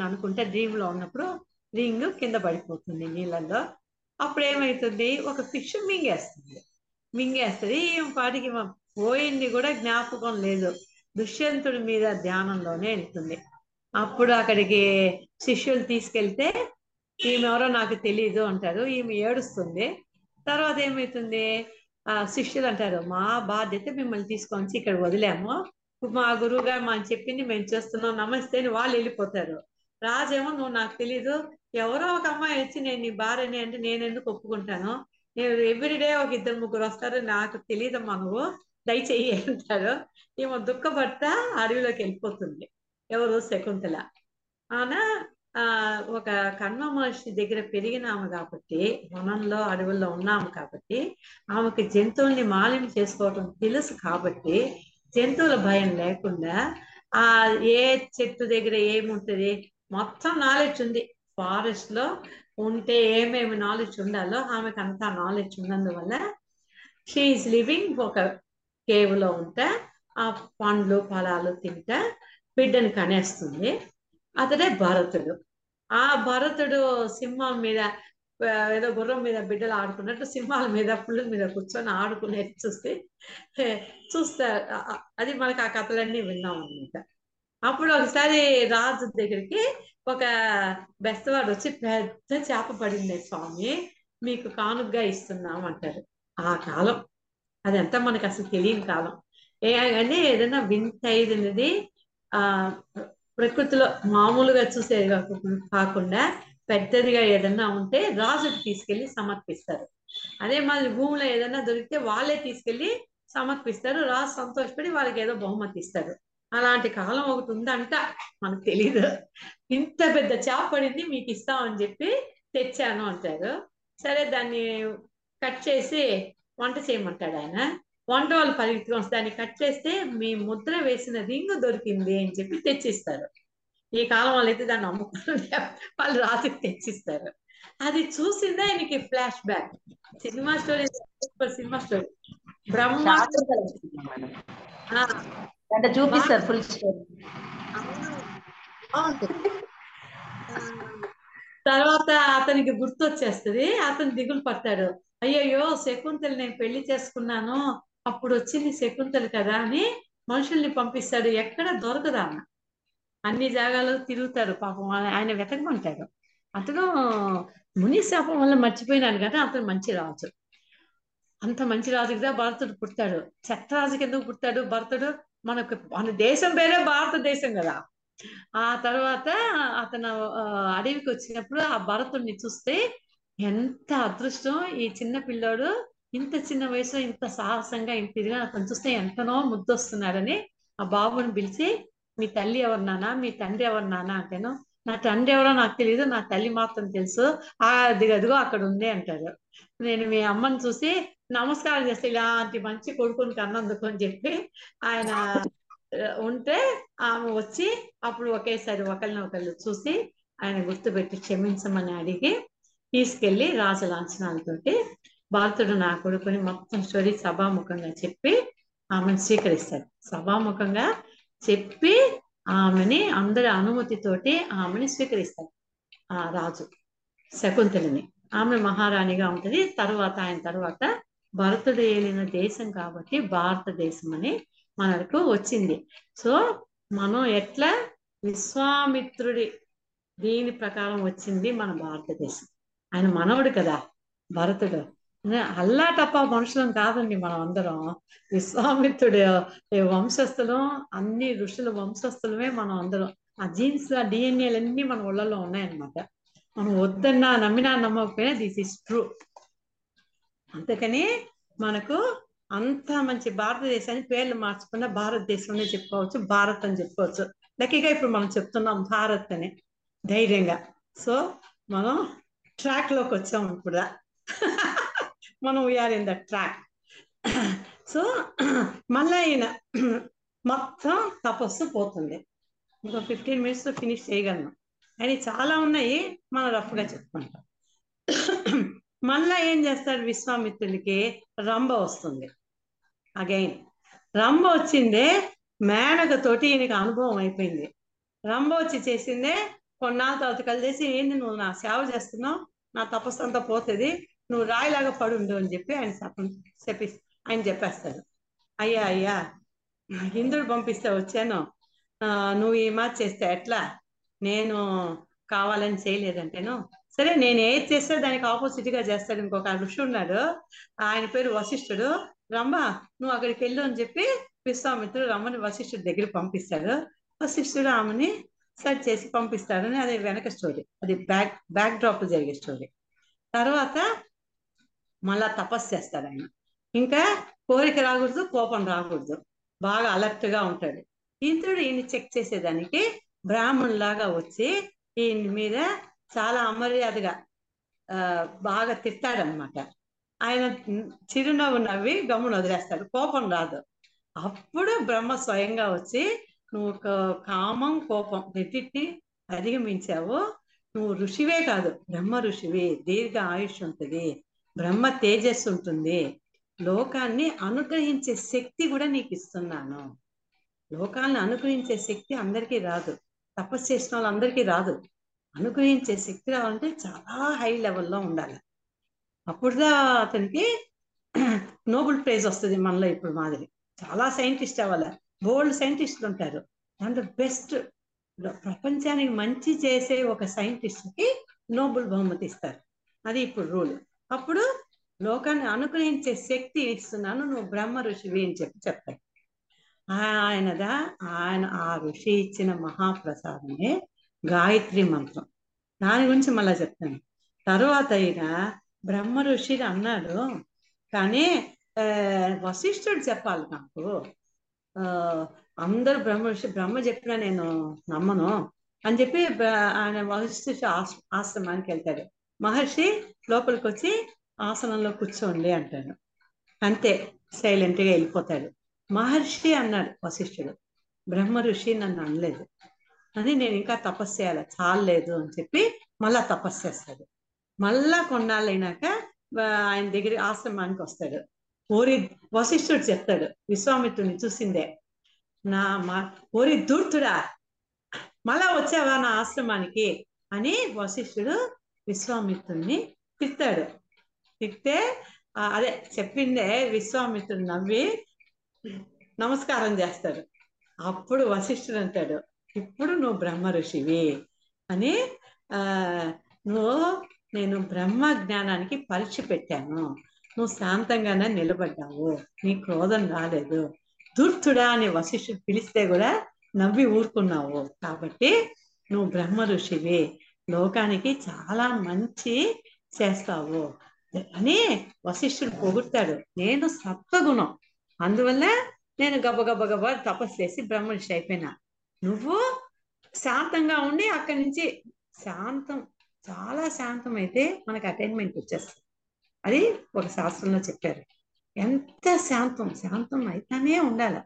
అనుకుంటే డ్రీమ్లో ఉన్నప్పుడు రింగ్ కింద పడిపోతుంది నీళ్ళల్లో. అప్పుడు ఏమవుతుంది ఒక ఫిష్ మింగేస్తుంది. మింగేస్తుంది. ఈ పాటికి పోయింది కూడా జ్ఞాపకం లేదు. దుష్యంతుడి మీద ధ్యానంలోనే వెళ్తుంది అప్పుడు అక్కడికి శిష్యులు తీసుకెళ్తే ఈమె ఎవరో నాకు తెలియదు అంటారు. ఈమె ఏడుస్తుంది. తర్వాత ఏమవుతుంది ఆ శిష్యులు అంటారు మా బాధ్యత మిమ్మల్ని తీసుకొని ఇక్కడ వదిలాము. మా గురువు గారు మనం చెప్పింది మేము చేస్తున్నాం. నమస్తే అని వాళ్ళు వెళ్ళిపోతారు. రాజేమో నువ్వు నాకు తెలీదు. ఎవరో ఒక అమ్మాయి వచ్చి నేను నీ భార్యని అంటే నేను ఎందుకు ఒప్పుకుంటాను? నేను ఎవ్రీడే ఒక ఇద్దరు ముగ్గురు వస్తారు. నాకు తెలియదమ్మా నువ్వు. దయచేయి అంటారు. ఈమె దుఃఖపడతా అడవిలోకి వెళ్ళిపోతుంది. ఎవరు శకుంతల. ఆమె ఆ ఒక కన్వ మహర్షి దగ్గర పెరిగినాము కాబట్టి వనంలో అడవుల్లో ఉన్నాము కాబట్టి ఆమెకి జంతువుల్ని మాలిన్యం చేసుకోవటం తెలుసు కాబట్టి జంతువుల భయం లేకుండా ఆ ఏ చెట్టు దగ్గర ఏముంటది? మొత్తం నాలెడ్జ్ ఉంది. ఫారెస్ట్లో ఉంటే ఏమేమి నాలెడ్జ్ ఉండాలో ఆమెకు అంతా నాలెడ్జ్ ఉన్నందువల్ల షీఈస్ లివింగ్ ఒక కేవ్లో లో ఉంటే ఆ పండ్లు ఫలాలు తింటా బిడ్డని కనేస్తుంది. అతడే భరతుడు. ఆ భరతుడు సింహం మీద ఏదో గుర్రం మీద బిడ్డలు ఆడుకున్నట్టు సింహాల మీద పుల్ల మీద కూర్చొని ఆడుకునేది చూస్తే చూస్తారు అది మనకు ఆ కథలన్నీ విన్నాం అనమాట అప్పుడు ఒకసారి రాజు దగ్గరికి ఒక బెస్తవాడు వచ్చి పెద్ద చేప పడింది స్వామి మీకు కానుగ్గా ఇస్తున్నాం అంటారు. ఆ కాలం. అదంతా మనకు అసలు తెలియని కాలం. ఏ అంటే ఏదైనా వింత ఆ ప్రకృతిలో మామూలుగా చూసేది కాకుండా కాకుండా పెద్దదిగా ఏదన్నా ఉంటే రాజుకి తీసుకెళ్ళి సమర్పిస్తారు. అదే మాదిరి భూమిలో ఏదైనా దొరికితే వాళ్ళే తీసుకెళ్ళి సమర్పిస్తారు. రాజు సంతోషపడి వాళ్ళకి ఏదో బహుమతి ఇస్తారు. అలాంటి కాలం ఒకటి ఉందంట మనకు తెలియదు ఇంత పెద్ద చేప పడింది మీకు ఇస్తామని చెప్పి తెచ్చాను అంటారు. సరే దాన్ని కట్ చేసి వంట చేయమంటాడు ఆయన. వంట వాళ్ళు పరిగెత్తుకొని వస్తే దాన్ని కట్ చేస్తే మీ ముద్ర వేసిన రింగు దొరికింది అని చెప్పి తెచ్చిస్తారు. ఈ కాలం వాళ్ళు అయితే దాన్ని అమ్ముకుని వాళ్ళు రాత్రికి తెచ్చిస్తారు. అది చూసిందే ఆయనకి flash back cinema story super cinema story. Brahma Shakuntala వస్తుంది మేడం. ఆ, అంటే చూపిస్తారు ఫుల్ స్టోరీ తర్వాత అతనికి గుర్తు వచ్చేస్తుంది అతను దిగులు పడతాడు. అయ్యయ్యో శకుంతలు నేను పెళ్ళి చేసుకున్నాను. అప్పుడు వచ్చింది శకుంతలు కదా అని మనుషుల్ని పంపిస్తాడు. ఎక్కడ దొరకదు ఆమె అన్ని జాగాలో తిరుగుతారు పాపం. ఆయన- వెతకమంటాడు. అతను ముని శాపం వల్ల మర్చిపోయినాను కదా అతను మంచి రాజు. అంత మంచి రాజు కదా భరతుడు పుట్టాడు చెత్తరాజు కింద ఎందుకు పుట్టాడు భరతుడు? మనకు మన దేశం పేరే భారతదేశం కదా. ఆ తర్వాత అతను అడవికి వచ్చినప్పుడు ఆ భరతుడిని చూస్తే ఎంత అదృష్టం. ఈ చిన్న పిల్లోడు ఇంత చిన్న వయసులో ఇంత సాహసంగా ఇంత ఇదిగా అతను చూస్తే ఎంతనో ముద్దొస్తున్నాడని ఆ బాబుని పిలిచి మీ తల్లి ఎవరు నానా మీ తండ్రి ఎవరు నానా అంటేను. నా తండ్రి ఎవరో నాకు తెలియదు నా తల్లి మాత్రం తెలుసు. ఆ అదిగో అక్కడ ఉంది అంటారు. నేను మీ అమ్మని చూసి నమస్కారం చేస్తే ఇలాంటి మంచి కొడుకుని కన్నందుకు అని చెప్పి ఆయన ఉంటే ఆమె వచ్చి అప్పుడు ఒకేసారి ఒకరిని ఒకళ్ళు చూసి ఆయన గుర్తుపెట్టి క్షమించమని అడిగి తీసుకెళ్ళి రాజు లాంఛనాలతోటి భారతుడు నా కొడుకుని మొత్తం స్టోరీ సభాముఖంగా చెప్పి ఆమెను స్వీకరిస్తాడు. సభాముఖంగా చెప్పి ఆమెని అందరి అనుమతితోటి ఆమెని స్వీకరిస్తాడు ఆ రాజు శకుంతలని. ఆమె మహారాణిగా ఉంటుంది. తర్వాత ఆయన తర్వాత భరతుడు ఏలిన దేశం కాబట్టి భారతదేశం అని మనకు వచ్చింది. సో మనం ఎట్లా విశ్వామిత్రుడి దీని ప్రకారం వచ్చింది మన భారతదేశం. ఆయన మనవడు కదా భరతుడు. అల్లా తప్ప మనుషులం కాదండి మనం అందరం. విశ్వామిత్రుడు వంశస్థులం అన్ని ఋషుల వంశస్థులమే మనం అందరం. ఆ జీన్స్ ఆ అన్ని మన ఒళ్ళలో ఉన్నాయన్నమాట. మనం వద్దన్నా నమ్మినా నమ్మకపోయినా దిస్ ఇస్ ట్రూ అందుకని మనకు అంత మంచి భారతదేశాన్ని పేర్లు మార్చుకున్న భారతదేశంలో చెప్పుకోవచ్చు భారత్ అని చెప్పుకోవచ్చు. లక్కీగా ఇప్పుడు మనం చెప్తున్నాం భారత్ అని ధైర్యంగా. సో మనం ట్రాక్లోకి వచ్చాం ఇప్పుడు. మనం we are in the track so మళ్ళీ ఆయన మొత్తం తపస్సు పోతుంది. ఇంకో ఫిఫ్టీన్ మినిట్స్లో ఫినిష్ చేయగలను. అని చాలా ఉన్నాయి మనం రఫ్గా చెప్పుకుంటాం. మళ్ళా ఏం చేస్తాడు విశ్వామిత్రుడికి? రంభ వస్తుంది. అగైన్ రంభ వచ్చిందే మేనకతోటి ఈయనకి అనుభవం అయిపోయింది. రంభ వచ్చి చేసిందే కొన్నాళ్ళ తర్వాత కలిసి ఏంది నువ్వు నా సేవ చేస్తున్నావు? నా తపస్సు అంతా పోతుంది. నువ్వు రాయిలాగా పడుండు అని చెప్పి ఆయన శాపం చెప్పి ఆయన చెప్పేస్తాడు. అయ్యా అయ్యా ఇంద్రుడు పంపిస్తే వచ్చాను. ఆ, నువ్వు ఈ మాట చేస్తే ఎట్లా? నేను కావాలని చేయలేదంటేను. సరే నేను ఏది చేస్తే దానికి ఆపోజిట్గా చేస్తాడు ఇంకొక ఋషి ఉన్నాడు. ఆయన పేరు వశిష్ఠుడు. రమ్మ నువ్వు అక్కడికి వెళ్ళు అని చెప్పి విశ్వామిత్రుడు రమ్మని వశిష్ఠుడి దగ్గర పంపిస్తాడు. వశిష్ఠుడు ఆమెని సెట్ చేసి పంపిస్తాడు అని అది వెనక స్టోరీ అది బ్యాక్ బ్యాక్ డ్రాప్ జరిగే స్టోరీ తర్వాత మళ్ళా తపస్సు చేస్తాడు ఆయన. ఇంకా కోరిక రాకూడదు కోపం రాకూడదు. బాగా అలర్ట్గా ఉంటాడు. ఇంద్రుడు ఈయన చెక్ చేసేదానికి బ్రాహ్మణులాగా వచ్చి ఈయన మీద చాలా అమర్యాదగా ఆ, బాగా తిట్టాడనమాట ఆయన చిరునవ్వు నవ్వి గమ్మును వదిలేస్తాడు. కోపం రాదు. అప్పుడు బ్రహ్మ స్వయంగా వచ్చి నువ్వు కామం కోపం రెండింటిని అధిగమించావు. నువ్వు ఋషివే కాదు బ్రహ్మ ఋషివి. దీర్ఘ ఆయుష్ ఉంటుంది. బ్రహ్మ తేజస్సు ఉంటుంది. లోకాన్ని అనుగ్రహించే శక్తి కూడా నీకు ఇస్తున్నాను. లోకాలను అనుగ్రహించే శక్తి అందరికీ రాదు. తపస్సు చేసిన వాళ్ళందరికీ రాదు. అనుగ్రహించే శక్తి రావాలంటే చాలా హై లెవెల్లో ఉండాలి. అప్పుడుదా అతనికి నోబెల్ ప్రైజ్ వస్తుంది మనలో ఇప్పుడు మాదిరి. చాలా సైంటిస్ట్ అవ్వాలి. బోల్డ్ సైంటిస్టులు ఉంటారు. దాంట్లో బెస్ట్ ప్రపంచానికి మంచి చేసే ఒక సైంటిస్ట్కి నోబెల్ బహుమతి ఇస్తారు. అది ఇప్పుడు రూల్ అప్పుడు లోకాన్ని అనుగ్రహించే శక్తి ఇస్తున్నాను నువ్వు బ్రహ్మ ఋషివి అని చెప్పి చెప్తాడు ఆయనదా ఆయన ఆ ఋషి ఇచ్చిన మహాప్రసాదమే గాయత్రి మంత్రం. దాని గురించి మళ్ళా చెప్తాను. తర్వాత ఈయన బ్రహ్మ ఋషి అన్నాడు కానీ వశిష్ఠుడు చెప్పాలి నాకు. ఆ, అందరూ బ్రహ్మ ఋషి బ్రహ్మ చెప్పినా నేను నమ్మను అని చెప్పి ఆయన వశిష్ఠ ఆశ్రమానికి వెళ్తాడు. మహర్షి లోపలికి వచ్చి ఆసనంలో కూర్చోండి అంటాడు. అంతే సైలెంట్గా వెళ్ళిపోతాడు. మహర్షి అన్నాడు వశిష్ఠుడు బ్రహ్మ ఋషి నన్ను అనలేదు. అని నేను ఇంకా తపస్సు చేయాలి. చాలలేదు అని చెప్పి మళ్ళా తపస్సు చేస్తాడు. మళ్ళా కొన్నాళ్ళైనాక ఆయన దగ్గర ఆశ్రమానికి వస్తాడు. ఓరి వశిష్ఠుడు చెప్తాడు విశ్వామిత్రుని చూసిందే నా మా ఓరి దూర్తుడా మళ్ళా వచ్చావా నా ఆశ్రమానికి? అని వశిష్ఠుడు విశ్వామిత్రుడిని తిట్టాడు. తిట్టే అదే చెప్పిందే విశ్వామిత్రుడు నవ్వి నమస్కారం చేస్తాడు. అప్పుడు వశిష్ఠుడు అంటాడు ఇప్పుడు నువ్వు బ్రహ్మ ఋషివి అని ఆ నువ్వు నేను బ్రహ్మ జ్ఞానానికి పరీక్ష పెట్టాను. నువ్వు శాంతంగానే నిలబడ్డావు. నీ క్రోధం రాలేదు. దుర్తుడా అని వశిష్ఠుడు పిలిస్తే కూడా నవ్వి ఊరుకున్నావు. కాబట్టి నువ్వు బ్రహ్మ ఋషివి. లోకానికి చాలా మంచి చేస్తావు అని వశిష్ఠుడు పొగుడతాడు. నేను సత్వగుణం. అందువల్ల నేను గబ గబ గబ తపస్సు చేసి బ్రహ్మ అయిపోయినా. నువ్వు శాంతంగా ఉండి అక్కడి నుంచి శాంతం చాలా శాంతం అయితే మనకు అటైన్మెంట్ వచ్చేస్తుంది. అది ఒక శాస్త్రంలో చెప్పారు. ఎంత శాంతం శాంతం అయితేనే ఉండాలి.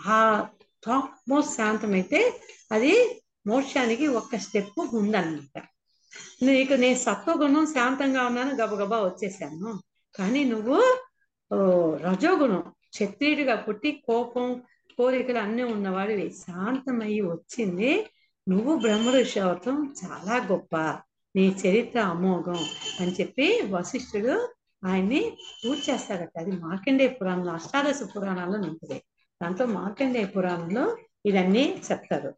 ఆ టాప్ మోస్ట్ శాంతం అయితే అది మోక్షానికి ఒక్క స్టెప్ ఉందన్నమాట. నీకు నేను సత్వగుణం శాంతంగా ఉన్నాను గబగబా వచ్చేసాను. కానీ నువ్వు ఓ, రజోగుణం క్షత్రియుడిగా పుట్టి కోపం కోరికలు అన్నీ ఉన్నవాడివి శాంతమయ్యి వచ్చింది. నువ్వు బ్రహ్మ అవటం చాలా గొప్ప. నీ చరిత్ర అమోఘం అని చెప్పి వశిష్ఠుడు ఆయన్ని పూజ చేస్తాడట అది మార్కండేయ పురాణంలో అష్టాదశ పురాణాల్లో ఉంటుంది. దాంతో మార్కండేయ పురాణంలో ఇవన్నీ చెప్తారు.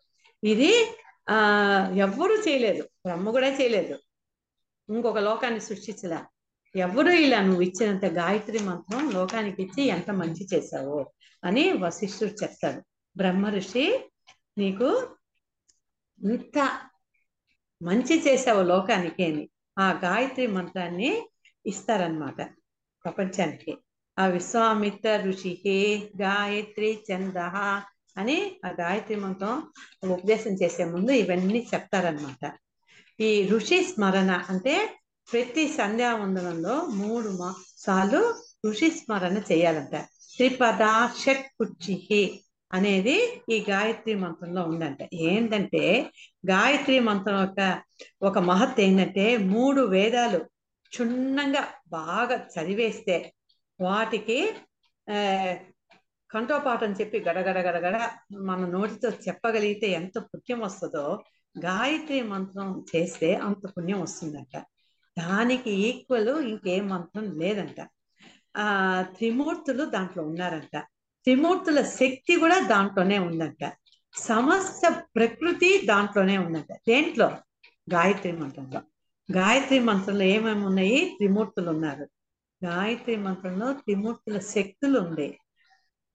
ఇది ఆ ఎవ్వరూ చేయలేదు. బ్రహ్మ కూడా చేయలేదు. ఇంకొక లోకాన్ని సృష్టించలే. ఎవరు ఇలా నువ్వు ఇచ్చినంత గాయత్రి మంత్రం లోకానికి ఇచ్చి ఎంత మంచి చేశావు అని వశిష్ఠుడు చెప్తాడు. బ్రహ్మ ఋషి నీకు ఇంత మంచి చేసావు లోకానికి అని. ఆ గాయత్రి మంత్రాన్ని ఇస్తారనమాట ప్రపంచానికి. ఆ విశ్వామిత్ర ఋషి గాయత్రి చంద అని ఆ గాయత్రి మంత్రం ఉపదేశం చేసే ముందు ఇవన్నీ చెప్తారనమాట ఈ ఋషి స్మరణ అంటే ప్రతి సంధ్యావందనంలో మూడు మా సార్లు ఋషి స్మరణ చేయాలంట. త్రిపద షట్ కుచ్చిహి అనేది ఈ గాయత్రి మంత్రంలో ఉందంట. ఏంటంటే గాయత్రి మంత్రం యొక్క ఒక మహత్ ఏంటంటే మూడు వేదాలు క్షుణ్ణంగా బాగా చదివేస్తే వాటికి కంఠోపాఠం చెప్పి గడగడ గడగడ మన నోటితో చెప్పగలిగితే ఎంత పుణ్యం వస్తుందో గాయత్రి మంత్రం చేస్తే అంత పుణ్యం వస్తుందంట. దానికి ఈక్వల్ ఇంకేం మంత్రం లేదంట. ఆ త్రిమూర్తులు దాంట్లో ఉన్నారంట. త్రిమూర్తుల శక్తి కూడా దాంట్లోనే ఉందంట. సమస్త ప్రకృతి దాంట్లోనే ఉందంట. దేంట్లో? గాయత్రి మంత్రంలో. గాయత్రి మంత్రంలో ఏమేమి ఉన్నాయి? త్రిమూర్తులు ఉన్నారు. గాయత్రి మంత్రంలో త్రిమూర్తుల శక్తులు ఉంది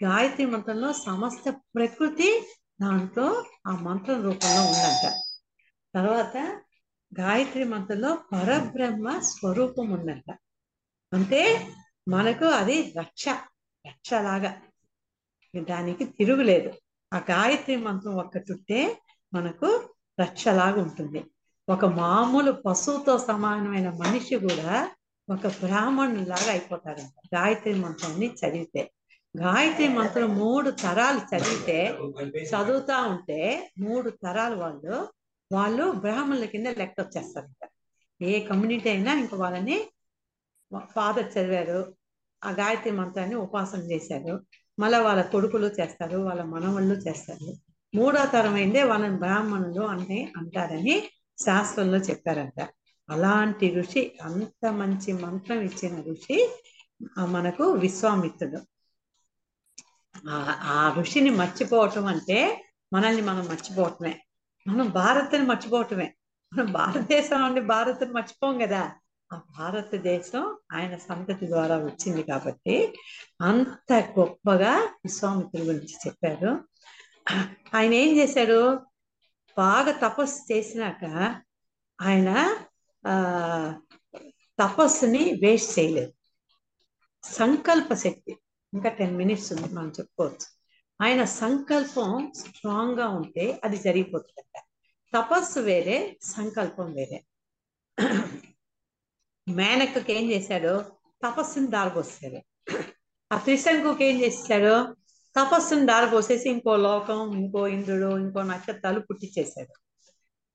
గాయత్రి మంత్రంలో సమస్త ప్రకృతి దాంట్లో ఆ మంత్రం రూపంలో ఉందంట. తర్వాత గాయత్రి మంత్రంలో పరబ్రహ్మ స్వరూపం ఉందంట. అంటే మనకు అది రక్ష రక్షలాగా. దానికి తిరుగులేదు ఆ గాయత్రి మంత్రం ఒక్కటుంటే మనకు రక్షలాగా ఉంటుంది. ఒక మామూలు పశువుతో సమానమైన మనిషి కూడా ఒక బ్రాహ్మణులాగా అయిపోతారంట గాయత్రి మంత్రాన్ని చదివితే. గాయత్రి మంత్రం మూడు తరాలు చదివితే చదువుతా ఉంటే మూడు తరాలు వాళ్ళు వాళ్ళు బ్రాహ్మణుల కింద లెక్క వచ్చేస్తారంట. ఏ కమ్యూనిటీ అయినా ఇంకా వాళ్ళని ఫాదర్ చదివారు ఆ గాయత్రి మంత్రాన్ని ఉపాసన చేశారు. మళ్ళీ వాళ్ళ కొడుకులు చేస్తారు వాళ్ళ మనవళ్ళు చేస్తారు. మూడో తరం అయిందే వాళ్ళని బ్రాహ్మణులు అని అంటారని శాస్త్రంలో చెప్పారంట. అలాంటి ఋషి అంత మంచి మంత్రం ఇచ్చిన ఋషి మనకు విశ్వామిత్రుడు. ఆ- ఆ ఋషిని మర్చిపోవటం అంటే మనల్ని మనం మర్చిపోవటమే. మనం భారత్ని మర్చిపోవటమే. మనం భారతదేశం నుండి భారత్ని మర్చిపోం కదా. ఆ భారతదేశం ఆయన సంతతి ద్వారా వచ్చింది కాబట్టి అంత గొప్పగా విశ్వామిత్రుల గురించి చెప్పారు. ఆయన ఏం చేశాడు? బాగా తపస్సు చేసినాక ఆయన ఆ తపస్సుని వేస్ట్ చేయలేదు. సంకల్ప శక్తి ఇంకా టెన్ మినిట్స్ ఉంది మనం చెప్పుకోవచ్చు. ఆయన సంకల్పం స్ట్రాంగ్గా ఉంటే అది జరిగిపోతుందంట. తపస్సు వేరే సంకల్పం వేరే. మేనక్కకి ఏం చేశాడు? తపస్సుని దారిపోసాడు ఆ త్రిశంకుకి ఏం చేశాడు? తపస్సుని దారిపోసేసి ఇంకో లోకం ఇంకో ఇంద్రుడు ఇంకో నక్షత్రాలు పుట్టించేశాడు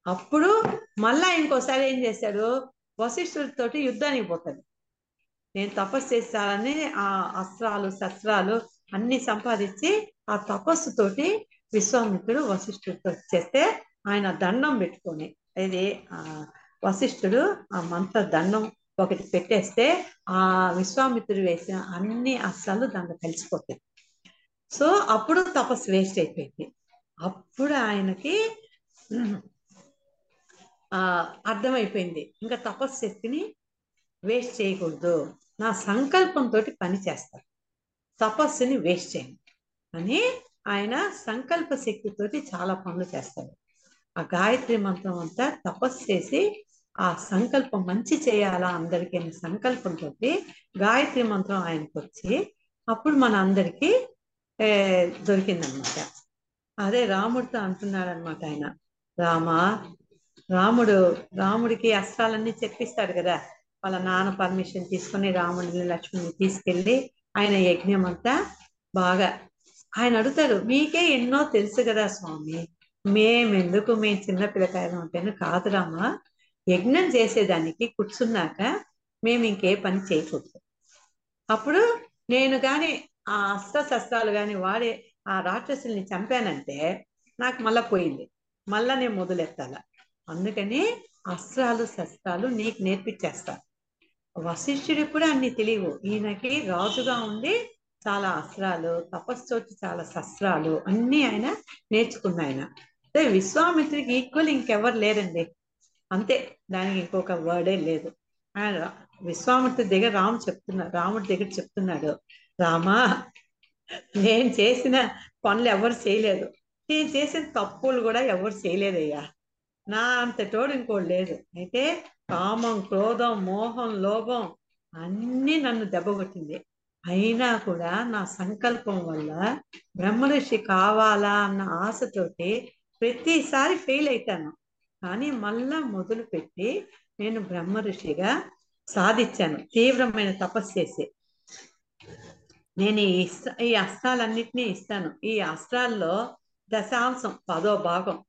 అప్పుడు మళ్ళా ఇంకోసారి ఏం చేశాడు? వశిష్ఠుడితోటి యుద్ధానికి పోతాడు. నేను తపస్సు చేస్తానని ఆ అస్త్రాలు శస్త్రాలు అన్ని సంపాదించి ఆ తపస్సుతోటి విశ్వామిత్రుడు వశిష్ఠుడితో చేస్తే ఆయన దండం పెట్టుకొని ఇది ఆ వశిష్ఠుడు ఆ మంత్ర దండం ఒకటి పెట్టేస్తే ఆ విశ్వామిత్రుడు వేసిన అన్ని అస్త్రాలు దాంట్లో కలిసిపోతాయి. సో అప్పుడు తపస్సు వేస్ట్ అయిపోయింది. అప్పుడు ఆయనకి అర్థమైపోయింది. ఇంకా తపస్సు శక్తిని వేస్ట్ చేయకూడదు. నా సంకల్పంతో పని చేస్తాను తపస్సుని వేస్ట్ చేయను. అని ఆయన సంకల్ప శక్తితోటి చాలా పనులు చేస్తాడు. ఆ గాయత్రి మంత్రం అంతా తపస్సు చేసి ఆ సంకల్పం మంచి చేయాలా అందరికీ అనే సంకల్పంతో గాయత్రి మంత్రం ఆయనకు వచ్చి అప్పుడు మన అందరికీ దొరికిందనమాట అదే రాముడితో అంటున్నాడు అనమాట ఆయన. రామ రాముడు రాముడికి అస్త్రాలన్నీ చెప్పిస్తాడు కదా. వాళ్ళ నాన్న పర్మిషన్ తీసుకుని రాముడిని లక్ష్మణ్ని తీసుకెళ్ళి ఆయన యజ్ఞం అంతా బాగా. ఆయన అడుగుతారు మీకే ఎన్నో తెలుసు కదా స్వామి మేమెందుకు మేము చిన్న పిల్లకాయలు ఉంటేనే కాదురామా యజ్ఞం చేసేదానికి కూర్చున్నాక మేము ఇంకే పని చేయకూడదు. అప్పుడు నేను కానీ ఆ అస్త్ర శస్త్రాలు కానీ వాడే ఆ రాక్షసుల్ని చంపానంటే నాకు మళ్ళా పోయింది. మళ్ళా నేను మొదలెత్తాల. అందుకని అస్త్రాలు శస్త్రాలు నీకు నేర్పించేస్తాను వశిష్ఠుడికి కూడా అన్ని తెలియవు. ఈయనకి రాజుగా ఉండి చాలా అస్త్రాలు తపస్సు వచ్చి చాలా శస్త్రాలు అన్నీ ఆయన నేర్చుకున్న ఆయన అదే విశ్వామిత్రికి ఈక్వల్ ఇంకెవరు లేరండి. అంతే దానికి ఇంకొక వర్డే లేదు. ఆయన విశ్వామిత్రి దగ్గర రాము చెప్తున్నాడు రాముడి దగ్గర చెప్తున్నాడు రామా నేను చేసిన పనులు ఎవరు చేయలేదు. నేను చేసిన తప్పులు కూడా ఎవరు చేయలేదయ్యా. నా అంత తోడు ఇంకోటి లేదు. అయితే కామం క్రోధం మోహం లోభం అన్నీ నన్ను దెబ్బగొట్టింది అయినా కూడా నా సంకల్పం వల్ల బ్రహ్మర్షి కావాలా అన్న ఆశతోటి ప్రతిసారి ఫెయిల్ అవుతాను కానీ మళ్ళా మొదలు పెట్టి నేను బ్రహ్మ ఋషిగా సాధించాను. తీవ్రమైన తపస్సు చేసి. నేను ఈ ఇస్త ఈ ఇస్తాను. ఈ అస్త్రాల్లో దశాంశం పదో భాగం.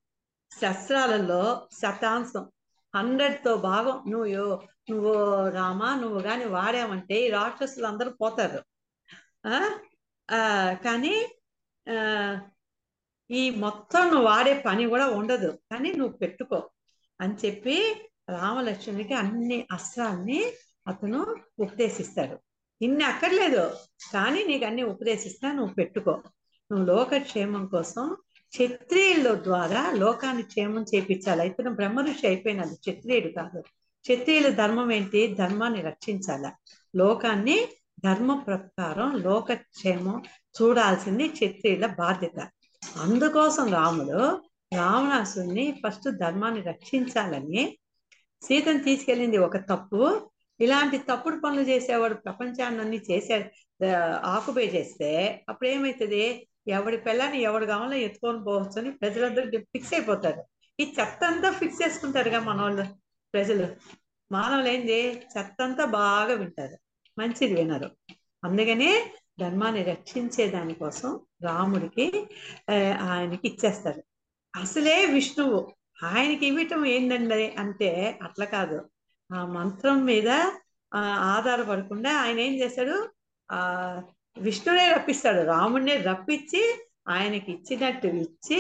శస్త్రాలలో శతాంశం. హండ్రెడ్తో భాగం నువ్వు నువ్వు రామా నువ్వు కానీ వాడామంటే ఈ రాక్షసులు అందరూ పోతారు. ఆ? ఆ, కానీ ఆ ఈ మొత్తం నువ్వు వాడే పని కూడా ఉండదు. కానీ నువ్వు పెట్టుకో అని చెప్పి రామలక్ష్మణునికి అన్ని అస్త్రాల్ని అతను ఉపదేశిస్తాడు. ఇన్ని అక్కర్లేదు కానీ నీకు అన్ని ఉపదేశిస్తా నువ్వు పెట్టుకో. నువ్వు లోకక్షేమం కోసం క్షత్రియుల ద్వారా లోకాన్ని క్షేమం చేపించాలి. ఇతను బ్రహ్మ ఋషి అయిపోయినది క్షత్రియుడు కాదు. క్షత్రియుల ధర్మం ఏంటి? ధర్మాన్ని రక్షించాల. లోకాన్ని ధర్మ ప్రకారం లోకక్షేమం చూడాల్సింది క్షత్రియుల బాధ్యత. అందుకోసం రాముడు రావణాసుని ఫస్ట్ ధర్మాన్ని రక్షించాలని సీతను తీసుకెళ్ళింది ఒక తప్పు. ఇలాంటి తప్పుడు పనులు చేసేవాడు ప్రపంచాన్ని చేసే ఆకుపే చేస్తే అప్పుడు ఏమవుతుంది ఎవడి పిల్లని ఎవడు కావాలో ఎత్తుకొని పోవచ్చు అని ప్రజలందరూ ఫిక్స్ అయిపోతారు. ఈ చెత్త అంతా ఫిక్స్ చేసుకుంటారుగా మన వాళ్ళు ప్రజలు. మానవులు ఏంది చెత్త అంతా బాగా వింటారు. మంచిది వినరు. అందుకనే ధర్మాన్ని రక్షించే దానికోసం రాముడికి ఆయనకి ఇచ్చేస్తారు. అసలే విష్ణువు. ఆయనకి ఇవ్వటం ఏంటండి అంటే అట్లా కాదు. ఆ మంత్రం మీద ఆ, ఆధారపడకుండా ఆయన ఏం చేశాడు? ఆ విష్ణునే రప్పిస్తాడు. రాముడినే రప్పించి ఆయనకి ఇచ్చినట్టు ఇచ్చి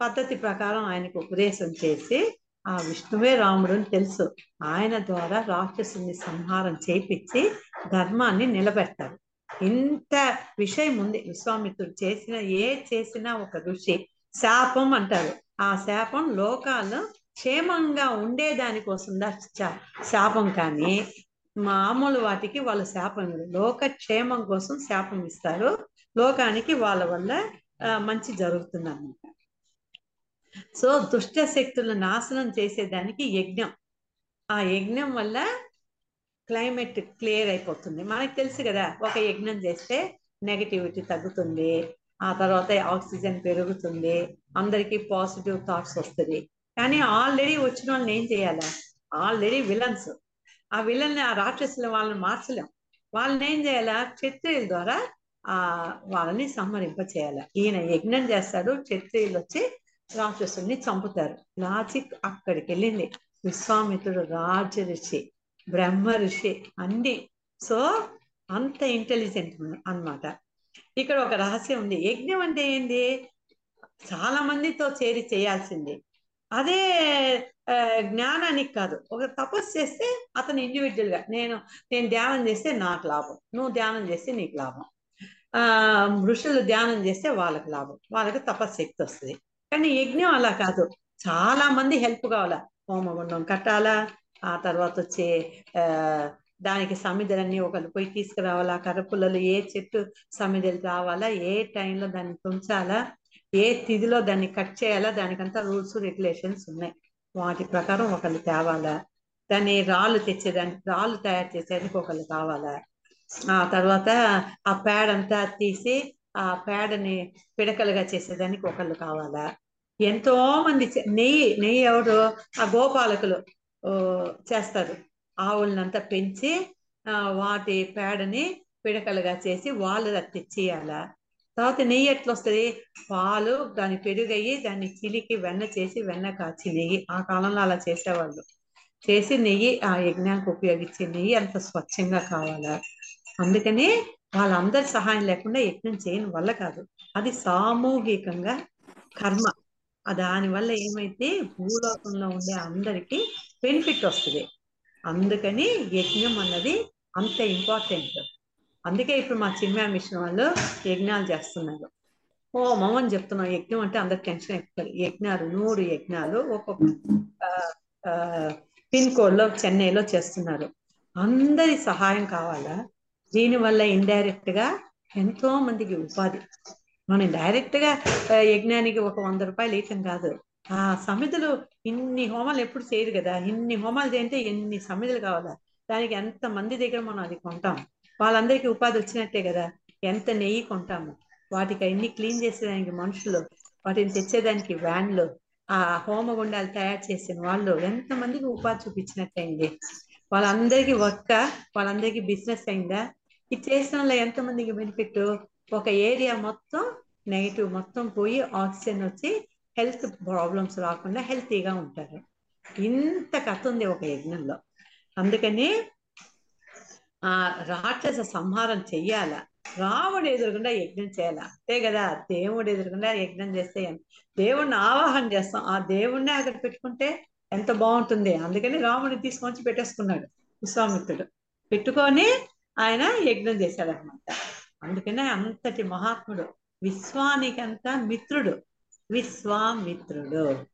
పద్ధతి ప్రకారం ఆయనకు ఉపదేశం చేసి ఆ విష్ణువే రాముడు అని తెలుసు. ఆయన ద్వారా రాక్షసుని సంహారం చేపించి ధర్మాన్ని నిలబెడతారు ఇంత విషయం ఉంది. విశ్వామిత్రుడు చేసిన ఏ చేసినా ఒక ఋషి శాపం అంటారు ఆ శాపం లోకాల్లో క్షేమంగా ఉండేదాని కోసం శాపం కానీ మామూలు వాటికి వాళ్ళ శాపం లోకక్షేమం లోక క్షేమం కోసం శాపం ఇస్తారు. లోకానికి వాళ్ళ వల్ల మంచి జరుగుతుందన్నమాట. సో దుష్ట శక్తులను నాశనం చేసేదానికి యజ్ఞం. ఆ యజ్ఞం వల్ల క్లైమేట్ క్లియర్ అయిపోతుంది. మనకు తెలుసు కదా ఒక యజ్ఞం చేస్తే నెగటివిటీ తగ్గుతుంది. ఆ తర్వాత ఆక్సిజన్ పెరుగుతుంది. అందరికీ పాజిటివ్ థాట్స్ వస్తుంది. కానీ ఆల్రెడీ వచ్చిన వాళ్ళని ఏం చేయాలా? Already villains. ఆ విలన్ని ఆ రాక్షసుల వాళ్ళని మార్చలేం. వాళ్ళని ఏం చేయాలా? క్షత్రియుల ద్వారా ఆ వాళ్ళని సంహరింప చేయాలి ఈయన యజ్ఞం చేస్తాడు క్షత్రియులు వచ్చి రాక్షసుల్ని చంపుతారు. లాజిక్ అక్కడికి వెళ్ళింది విశ్వామిత్రుడు రాజ ఋషి బ్రహ్మ ఋషి అన్ని. సో అంత ఇంటెలిజెంట్ అన్నమాట. ఇక్కడ ఒక రహస్యం ఉంది. యజ్ఞం అంటే ఏంది? చాలా మందితో చేరి చేయాల్సింది. అదే ఆ, జ్ఞానానికి కాదు. ఒక తపస్సు చేస్తే అతను ఇండివిజువల్గా నేను నేను ధ్యానం చేస్తే నాకు లాభం నువ్వు ధ్యానం చేస్తే నీకు లాభం. ఆ ఋషులు ధ్యానం చేస్తే వాళ్ళకి లాభం వాళ్ళకి తపశక్తి వస్తుంది. కానీ యజ్ఞం అలా కాదు. చాలా మంది హెల్ప్ కావాలా? హోమగుండం కట్టాలా? ఆ తర్వాత వచ్చే దానికి సమిధలన్నీ ఒకరు పోయి తీసుకురావాలా? కర్రపుల్లలు ఏ చెట్టు సమిధలు రావాలా? ఏ టైంలో దాన్ని తుంచాలా? ఏ తిథిలో దాన్ని కట్ చేయాలా దానికంతా రూల్స్ రెగ్యులేషన్స్ ఉన్నాయి. వాటి ప్రకారం ఒకళ్ళు తేవాలా? దాన్ని రాళ్ళు తెచ్చేదానికి రాళ్ళు తయారు చేసేదానికి ఒకళ్ళు కావాలా? ఆ తర్వాత ఆ ప్యాడ్ అంతా తీసి ఆ పేడని పిడకలుగా చేసేదానికి ఒకళ్ళు కావాలా? ఎంతో మంది నెయ్యి నెయ్యి ఎవరు? ఆ గోపాలకులు చేస్తారు. ఆవులనంతా పెంచి ఆ, వాటి పేడని పిడకలుగా చేసి వాళ్ళు అది తర్వాత నెయ్యి ఎట్లా వస్తుంది పాలు దాని పెరుగయ్యి దాన్ని చిలికి వెన్న చేసి వెన్న కాచి నెయ్యి. ఆ కాలంలో అలా చేసేవాళ్ళు. చేసి నెయ్యి ఆ యజ్ఞానికి ఉపయోగించే నెయ్యి అంత స్వచ్ఛంగా కావాలా? అందుకని వాళ్ళందరి సహాయం లేకుండా యజ్ఞం చేయని వల్ల కాదు. అది సామూహికంగా కర్మ. దానివల్ల ఏమైతే భూలోకంలో ఉండే అందరికీ బెనిఫిట్ వస్తుంది. అందుకని యజ్ఞం అన్నది అంత ఇంపార్టెంట్. అందుకే ఇప్పుడు మా చిన్న మిషన్ వాళ్ళు యజ్ఞాలు చేస్తున్నారు. ఓ మమ్మని చెప్తున్నాం. యజ్ఞం అంటే అందరు టెన్షన్ ఎక్కుతారు యజ్ఞాలు నూరు యజ్ఞాలు ఒక్కొక్క ఆ, పిన్ కోడ్లో చెన్నైలో చేస్తున్నారు. అందరి సహాయం కావాలా? దీనివల్ల ఇండైరెక్ట్గా ఎంతో మందికి ఉపాధి. మనం డైరెక్ట్గా యజ్ఞానికి ఒక వంద రూపాయలు ఇవ్వటం కాదు. ఆ సమితులు ఇన్ని హోమాలు ఎప్పుడు చేయరు కదా? ఇన్ని హోమాలు చేయంటే ఎన్ని సమిధులు కావాలా? దానికి ఎంత మంది దగ్గర మనం అది కొంటాం? వాళ్ళందరికీ ఉపాధి వచ్చినట్టే కదా. ఎంత నెయ్యి కొంటాము. వాటికి అన్ని క్లీన్ చేసేదానికి మనుషులు వాటిని తెచ్చేదానికి వ్యాన్లు ఆ హోమగుండాలు తయారు చేసిన వాళ్ళు ఎంతమందికి ఉపాధి చూపించినట్టయింది. వాళ్ళందరికీ వర్క్ వాళ్ళందరికీ బిజినెస్ అయిందా? ఇది చేసిన వల్ల ఎంతమందికి బెనిఫిట్? ఒక ఏరియా మొత్తం నెగిటివ్ మొత్తం పోయి ఆక్సిజన్ వచ్చి హెల్త్ ప్రాబ్లమ్స్ రాకుండా హెల్తీగా ఉంటారు. ఇంత కథ ఉంది ఒక యజ్ఞంలో. అందుకని ఆ రాక్షస సంహారం చెయ్యాల? రాముడు ఎదురుకుండా యజ్ఞం చేయాల? అంతే కదా దేవుడు ఎదురుకుండా యజ్ఞం చేస్తే దేవుణ్ణి ఆవాహన చేస్తాం. ఆ దేవుణ్ణి అక్కడ పెట్టుకుంటే ఎంత బాగుంటుంది? అందుకని రాముడిని తీసుకొని పెట్టేసుకున్నాడు విశ్వామిత్రుడు. పెట్టుకొని ఆయన యజ్ఞం చేశాడు అనమాట అందుకనే అంతటి మహాత్ముడు. విశ్వానికంతా మిత్రుడు. విశ్వామిత్రుడు.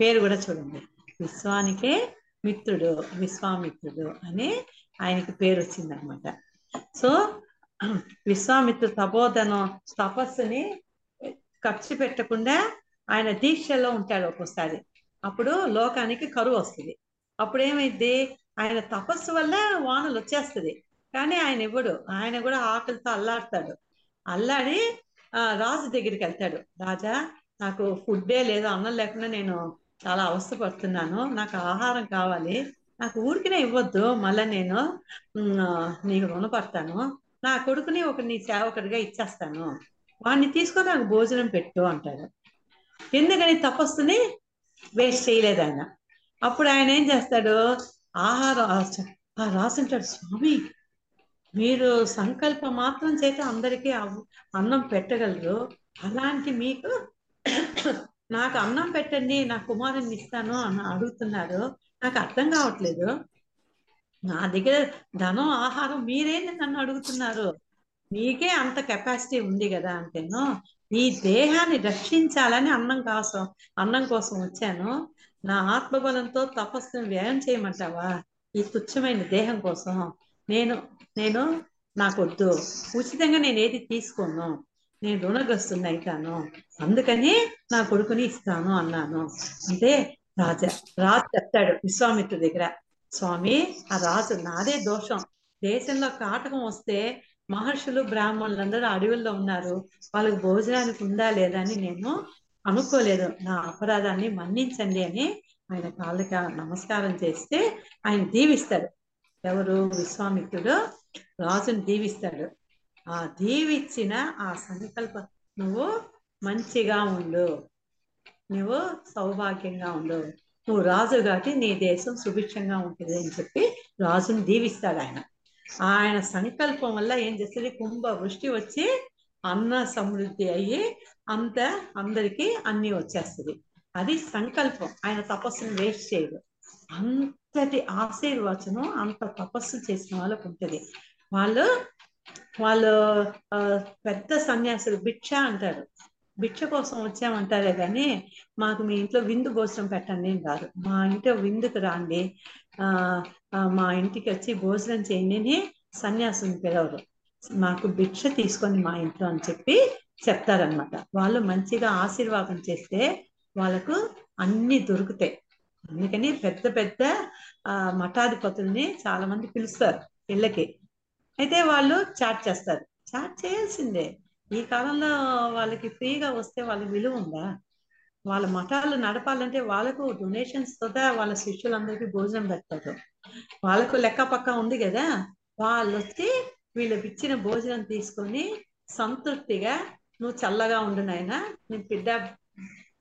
పేరు కూడా చూడండి. విశ్వానికే మిత్రుడు విశ్వామిత్రుడు అని ఆయనకి పేరు వచ్చిందనమాట. సో విశ్వామిత్ర తపోధనం తపస్సుని ఖర్చు పెట్టకుండా ఆయన దీక్షలో ఉంటాడు ఒక్కోసారి. అప్పుడు లోకానికి కరువు వస్తుంది. అప్పుడు ఏమైంది ఆయన తపస్సు వల్ల వానలు వచ్చేస్తుంది. కానీ ఆయన ఇవ్వడు. ఆయన కూడా ఆకలితో అల్లాడతాడు. అల్లాడి ఆ రాజు దగ్గరికి వెళ్తాడు. రాజా నాకు ఫుడ్డే లేదు. అన్నం లేకుండా నేను చాలా అవస్థపడుతున్నాను. నాకు ఆహారం కావాలి. నాకు ఊరికినే ఇవ్వద్దు మళ్ళీ నేను నీకు రుణపడతాను. నా కొడుకుని ఒక నీ సేవకుడిగా ఇచ్చేస్తాను. వాడిని తీసుకొని నాకు భోజనం పెట్టు అంటాడు. ఎందుకని తపస్సుని వేస్ట్ చేయలేదు ఆయన. అప్పుడు ఆయన ఏం చేస్తాడు? ఆహారం ఆ రాసుంటాడు స్వామి మీరు సంకల్ప మాత్రం చేత అందరికీ అన్నం పెట్టగలరు. అలాంటి మీకు నాకు అన్నం పెట్టండి నా కుమారుని ఇస్తాను అని అడుగుతున్నారు. నాకు అర్థం కావట్లేదు. నా దగ్గర ధనం ఆహారం మీరేంటి నన్ను అడుగుతున్నారు. మీకే అంత కెపాసిటీ ఉంది కదా అంటేను ఈ దేహాన్ని రక్షించాలని అన్నం కోసం అన్నం కోసం వచ్చాను. నా ఆత్మబలంతో తపస్సును వ్యయం చేయమంటావా? ఈ తుచ్చమైన దేహం కోసం. నేను నేను నాకొద్దు. ఉచితంగా నేను ఏది తీసుకోను. నేను రుణగ్రస్తుని అవుతాను. అందుకని నా కొడుకుని ఇస్తాను అన్నాను. అంటే రాజా రాజు చెప్తాడు విశ్వామిత్రుడి దగ్గర స్వామి ఆ రాజు నాదే దోషం. దేశంలో కాటకం వస్తే మహర్షులు బ్రాహ్మణులందరూ అడవుల్లో ఉన్నారు. వాళ్ళకి భోజనానికి ఉందా లేదా అని నేను అనుకోలేదు. నా అపరాధాన్ని మన్నించండి అని ఆయన కాళ్ళకి నమస్కారం చేస్తే ఆయన దీవిస్తాడు. ఎవరు? విశ్వామిత్రుడు రాజుని దీవిస్తాడు. ఆ దీవిచ్చిన ఆ సంకల్ప నువ్వు మంచిగా ఉండు. నువ్వు సౌభాగ్యంగా ఉండవు నువ్వు రాజు కాబట్టి నీ దేశం సుభిక్షంగా ఉంటుంది అని చెప్పి రాజుని దీవిస్తాడు ఆయన. ఆయన సంకల్పం వల్ల ఏం చేస్తుంది కుంభ వృష్టి వచ్చి అన్న సమృద్ధి అయ్యి అంత అందరికీ అన్ని వచ్చేస్తుంది. అది సంకల్పం. ఆయన తపస్సును వేస్ట్ చేయదు అంతటి ఆశీర్వచనం అంత తపస్సు చేసిన వాళ్ళకు ఉంటుంది. వాళ్ళు వాళ్ళు పెద్ద సన్యాసులు భిక్ష అంటారు. భిక్ష కోసం వచ్చామంటారే కానీ మాకు మీ ఇంట్లో విందు భోజనం పెట్టండి అని కాదు మా ఇంట్లో విందుకు రాండి. ఆ మా ఇంటికి వచ్చి భోజనం చేయండి అని సన్యాసుని పిలవరు. మాకు భిక్ష తీసుకొని మా ఇంట్లో అని చెప్పి చెప్తారనమాట వాళ్ళు మంచిగా ఆశీర్వాదం చేస్తే వాళ్ళకు అన్ని దొరుకుతాయి. అందుకని పెద్ద పెద్ద మఠాధిపతుల్ని చాలా మంది పిలుస్తారు ఇళ్ళకి అయితే వాళ్ళు చాట్ చేస్తారు. చాట్ చేయాల్సిందే. ఈ కాలంలో వాళ్ళకి ఫ్రీగా వస్తే వాళ్ళకి విలువ ఉందా? వాళ్ళ మఠాలు నడపాలంటే వాళ్ళకు డొనేషన్స్ తోట వాళ్ళ శిష్యులందరికీ భోజనం పెట్టదు వాళ్ళకు లెక్క పక్క ఉంది కదా? వాళ్ళు వచ్చి వీళ్ళకి ఇచ్చిన భోజనం తీసుకొని సంతృప్తిగా నువ్వు చల్లగా ఉండు నాయన నీ బిడ్డ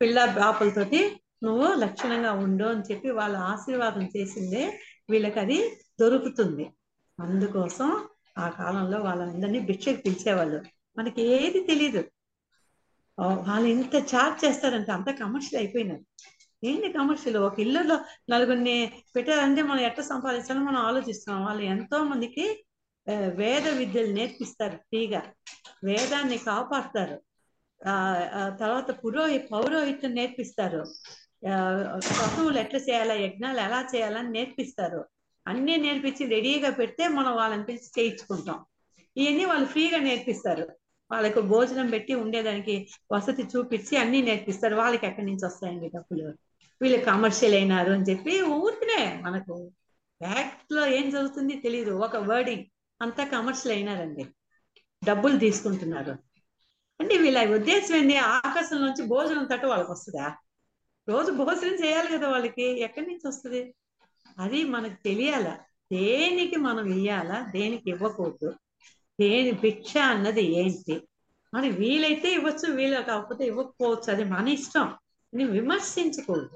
పిల్ల బాపులతోటి నువ్వు లక్షణంగా ఉండు అని చెప్పి వాళ్ళ ఆశీర్వాదం చేసిందే వీళ్ళకి అది దొరుకుతుంది. అందుకోసం ఆ కాలంలో వాళ్ళందరినీ భిక్షకు పిలిచేవాళ్ళు. మనకి ఏది తెలీదు. వాళ్ళు ఇంత చార్జ్ చేస్తారంటే అంత కమర్షియల్ అయిపోయినారు. ఏంటి కమర్షియల్ ఒక ఇల్లులో నలుగురిని పెట్టారంటే మనం ఎట్లా సంపాదించాలో మనం ఆలోచిస్తున్నాం. వాళ్ళు ఎంతో మందికి వేద విద్యలు నేర్పిస్తారు ఫ్రీగా. వేదాన్ని కాపాడతారు. ఆ తర్వాత పురోహి పౌరోహిత్యం నేర్పిస్తారు. పశువులు క్రతువులు ఎట్లా చేయాలా యజ్ఞాలు ఎలా చేయాలని నేర్పిస్తారు. అన్నీ నేర్పించి రెడీగా పెడితే మనం వాళ్ళని పిలిచి చేయించుకుంటాం. ఇవన్నీ వాళ్ళు ఫ్రీగా నేర్పిస్తారు. వాళ్ళకు భోజనం పెట్టి ఉండేదానికి వసతి చూపించి అన్ని నేర్పిస్తారు. వాళ్ళకి ఎక్కడి నుంచి వస్తాయండి డబ్బులు? వీళ్ళు కమర్షియల్ అయినారు అని చెప్పి ఊరికినే మనకు ఫ్యాక్ట్లో ఏం జరుగుతుంది తెలియదు ఒక వర్డింగ్ అంతా కమర్షియల్ అయినారండి. డబ్బులు తీసుకుంటున్నారు. అంటే వీళ్ళ ఉద్దేశం ఏంది? ఆకాశం నుంచి భోజనం తట్టు వాళ్ళకి వస్తుందా? రోజు భోజనం చేయాలి కదా వాళ్ళకి. ఎక్కడి నుంచి వస్తుంది? అది మనకు తెలియాలా? దేనికి మనం ఇయ్యాలా? దేనికి ఇవ్వకూడదు? దేని భిక్ష అన్నది ఏంటి? మరి వీలైతే ఇవ్వచ్చు వీలు కాకపోతే ఇవ్వకపోవచ్చు. అది మన ఇష్టం. అని విమర్శించకూడదు.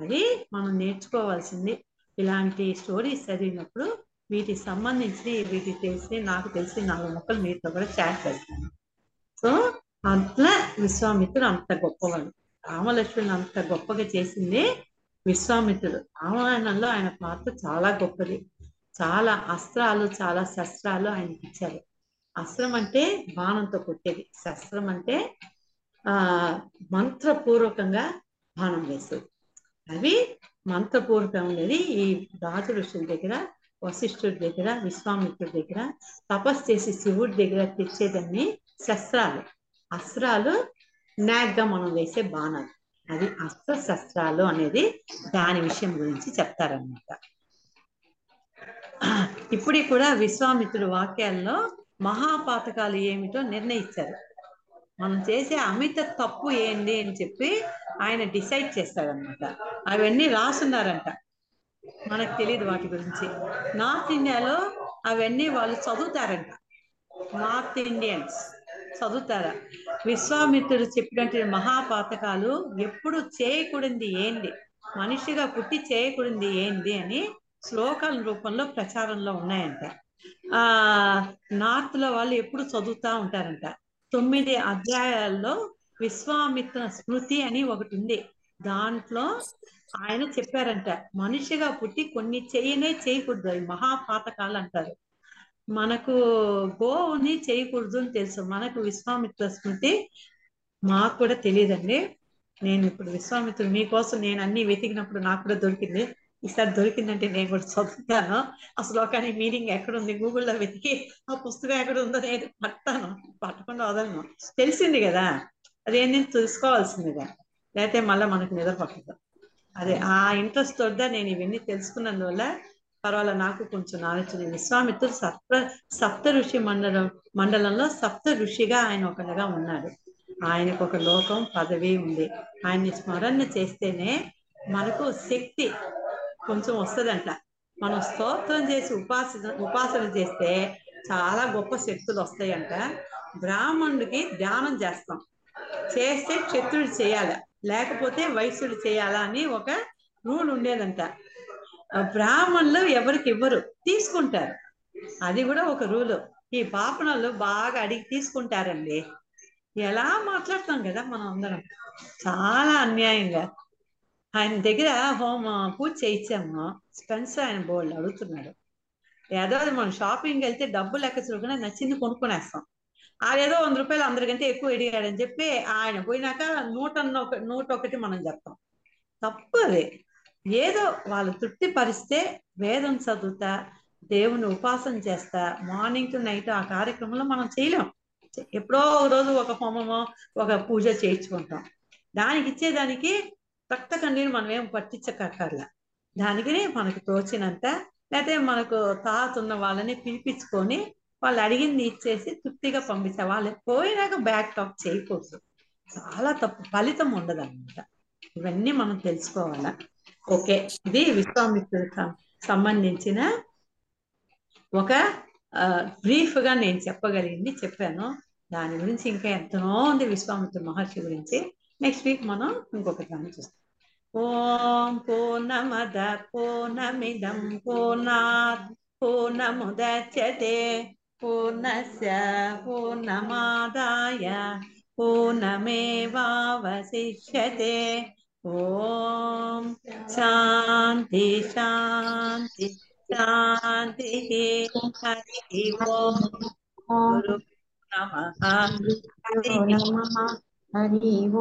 అది మనం నేర్చుకోవాల్సింది ఇలాంటి స్టోరీస్ చదివినప్పుడు వీటికి సంబంధించి వీటికి తెలిసి నాకు తెలిసి నాలుగు మొక్కలు మీతో కూడా చాట్ చేస్తాను. సో అట్లా విశ్వామిత్రుడు అంత గొప్పవాడు. రామలక్ష్మణులు అంత గొప్పగా చేసింది విశ్వామిత్రుడు. రామాయణంలో ఆయన పాత్ర చాలా గొప్పది. చాలా అస్త్రాలు చాలా శస్త్రాలు ఆయనకి ఇచ్చారు అస్త్రం అంటే బాణంతో కొట్టేది. శస్త్రం అంటే ఆ మంత్రపూర్వకంగా బాణం వేసేది. అవి మంత్రపూర్వకం ఉండేది ఈ రాజు ఋషుల దగ్గర వశిష్ఠుడి దగ్గర విశ్వామిత్రుడి దగ్గర తపస్సు చేసి శివుడి దగ్గర తెచ్చేదాన్ని శస్త్రాలు. అస్త్రాలు నాగ్గా మనం వేసే బాణాలు. అది అస్త్ర శస్త్రాలు అనేది దాని విషయం గురించి చెప్తారన్నమాట. ఇప్పుడు కూడా విశ్వామిత్రుడు వాక్యాల్లో మహాపాతకాలు ఏమిటో నిర్ణయించారు. మనం చేసే అమిత తప్పు ఏంటి అని చెప్పి ఆయన డిసైడ్ చేస్తాడనమాట అవన్నీ రాసున్నారంట మనకు తెలియదు వాటి గురించి. నార్త్ ఇండియాలో అవన్నీ వాళ్ళు చదువుతారంట. నార్త్ ఇండియన్స్ చదువుతారా? విశ్వామిత్రుడు చెప్పినట్టు మహాపాతకాలు ఎప్పుడు చేయకూడదు ఏంది మనిషిగా పుట్టి చేయకూడదు ఏంది అని శ్లోకాల రూపంలో ప్రచారంలో ఉన్నాయంట. ఆ నార్త్లో వాళ్ళు ఎప్పుడు చదువుతా ఉంటారంట. తొమ్మిది అధ్యాయాల్లో విశ్వామిత్ర స్మృతి అని ఒకటి ఉంది. దాంట్లో ఆయన చెప్పారంట మనిషిగా పుట్టి కొన్ని చేయనే చేయకూడదు అవి మహాపాతకాలు అంటారు. మనకు గోవుని చేయకూడదు అని తెలుసు. మనకు విశ్వామిత్ర స్మృతి మాకు కూడా తెలియదండి. నేను ఇప్పుడు విశ్వామిత్రుడు మీకోసం నేను అన్ని వెతికినప్పుడు నాకు కూడా దొరికింది. ఈసారి దొరికిందంటే నేను కూడా చదువుతాను. అసలు ఒక మీనింగ్ ఎక్కడుంది? గూగుల్లో వెతికి ఆ పుస్తకం ఎక్కడ ఉందో నేను పట్టాను పట్టకుండా వదలను. తెలిసింది కదా? అదేంటి తెలుసుకోవాల్సిందిగా. లేకపోతే మళ్ళీ మనకు నిద్ర పట్టదు అదే ఆ ఇంట్రెస్ట్ తోట నేను ఇవన్నీ తెలుసుకున్నందువల్ల పర్వాలేదు నాకు కొంచెం నాలెడ్జ్ ఉంది. విశ్వామిత్రుడు సప్త సప్త ఋషి మండలం మండలంలో సప్త ఋషిగా ఆయన ఒకటిగా ఉన్నాడు. ఆయనకు ఒక లోకం పదవి ఉంది. ఆయన్ని స్మరణ చేస్తేనే మనకు శక్తి కొంచెం వస్తుందంట. మనం స్తోత్రం చేసి ఉపాసన ఉపాసన చేస్తే చాలా గొప్ప శక్తులు వస్తాయంట. బ్రాహ్మణుడికి ధ్యానం చేస్తాం. చేస్తే క్షత్రుడు చేయాలి. లేకపోతే వైశ్యుడు చేయాలా అని ఒక రూల్ ఉండేదంట. బ్రాహ్మణులు ఎవరికి ఇవ్వరు. తీసుకుంటారు. అది కూడా ఒక రూలు. ఈ పాపనలు బాగా అడిగి తీసుకుంటారండి. ఎలా మాట్లాడతాం కదా మనం అందరం? చాలా అన్యాయంగా. ఆయన దగ్గర హోమ పూజ చేయించాము. స్పెన్సర్ ఆయన బోల్డ్ అడుగుతున్నాడు. ఏదో అది మనం షాపింగ్ వెళ్తే డబ్బు లెక్క చూడకుండా నచ్చింది కొనుక్కునేస్తాం. ఆడేదో వంద రూపాయలు అందరికంటే ఎక్కువ అడిగాడని చెప్పి ఆయన పోయినాక నూట నూట ఒకటి మనం చెప్తాం. తప్పు అది. ఏదో వాళ్ళు తృప్తి పరిస్తే వేదం చదువుతా దేవుని ఉపాసన చేస్తా మార్నింగ్ టు నైట్ ఆ కార్యక్రమంలో మనం చేయలేం. ఎప్పుడో ఒక రోజు ఒక హోమమో ఒక పూజ చేయించుకుంటాం. దానికి ఇచ్చేదానికి రక్త కన్నీరు మనం ఏం పట్టించక్కర్లా. దానికి మనకు తోచినంత లేకపోతే మనకు తాత ఉన్న వాళ్ళని పిలిపించుకొని వాళ్ళు అడిగింది ఇచ్చేసి తృప్తిగా పంపించే వాళ్ళు పోయినాక బ్యాక్ టాక్ చేయకూడదు. చాలా తప్పు ఫలితం ఉండదు అనమాట ఇవన్నీ మనం తెలుసుకోవాలా? ఓకే ఇది విశ్వామిత్రుడికి సంబంధించిన ఒక బ్రీఫ్గా నేను చెప్పగలిగింది చెప్పాను. దాని గురించి ఇంకా ఎంతనో ఉంది విశ్వామిత్ర మహర్షి గురించి. నెక్స్ట్ వీక్ మనం ఇంకొక దాన్ని చూస్తాం ఓం పూర్ణమద పూర్ణమిదం పూర్ణాత్ పూర్ణముదచ్యతే పూర్ణస్య పూర్ణమాదాయ పూర్ణమేవావశిష్యతే ఓం శాంతి శాంతి శాంతి హరి ఓం గురు నమః హరి హరి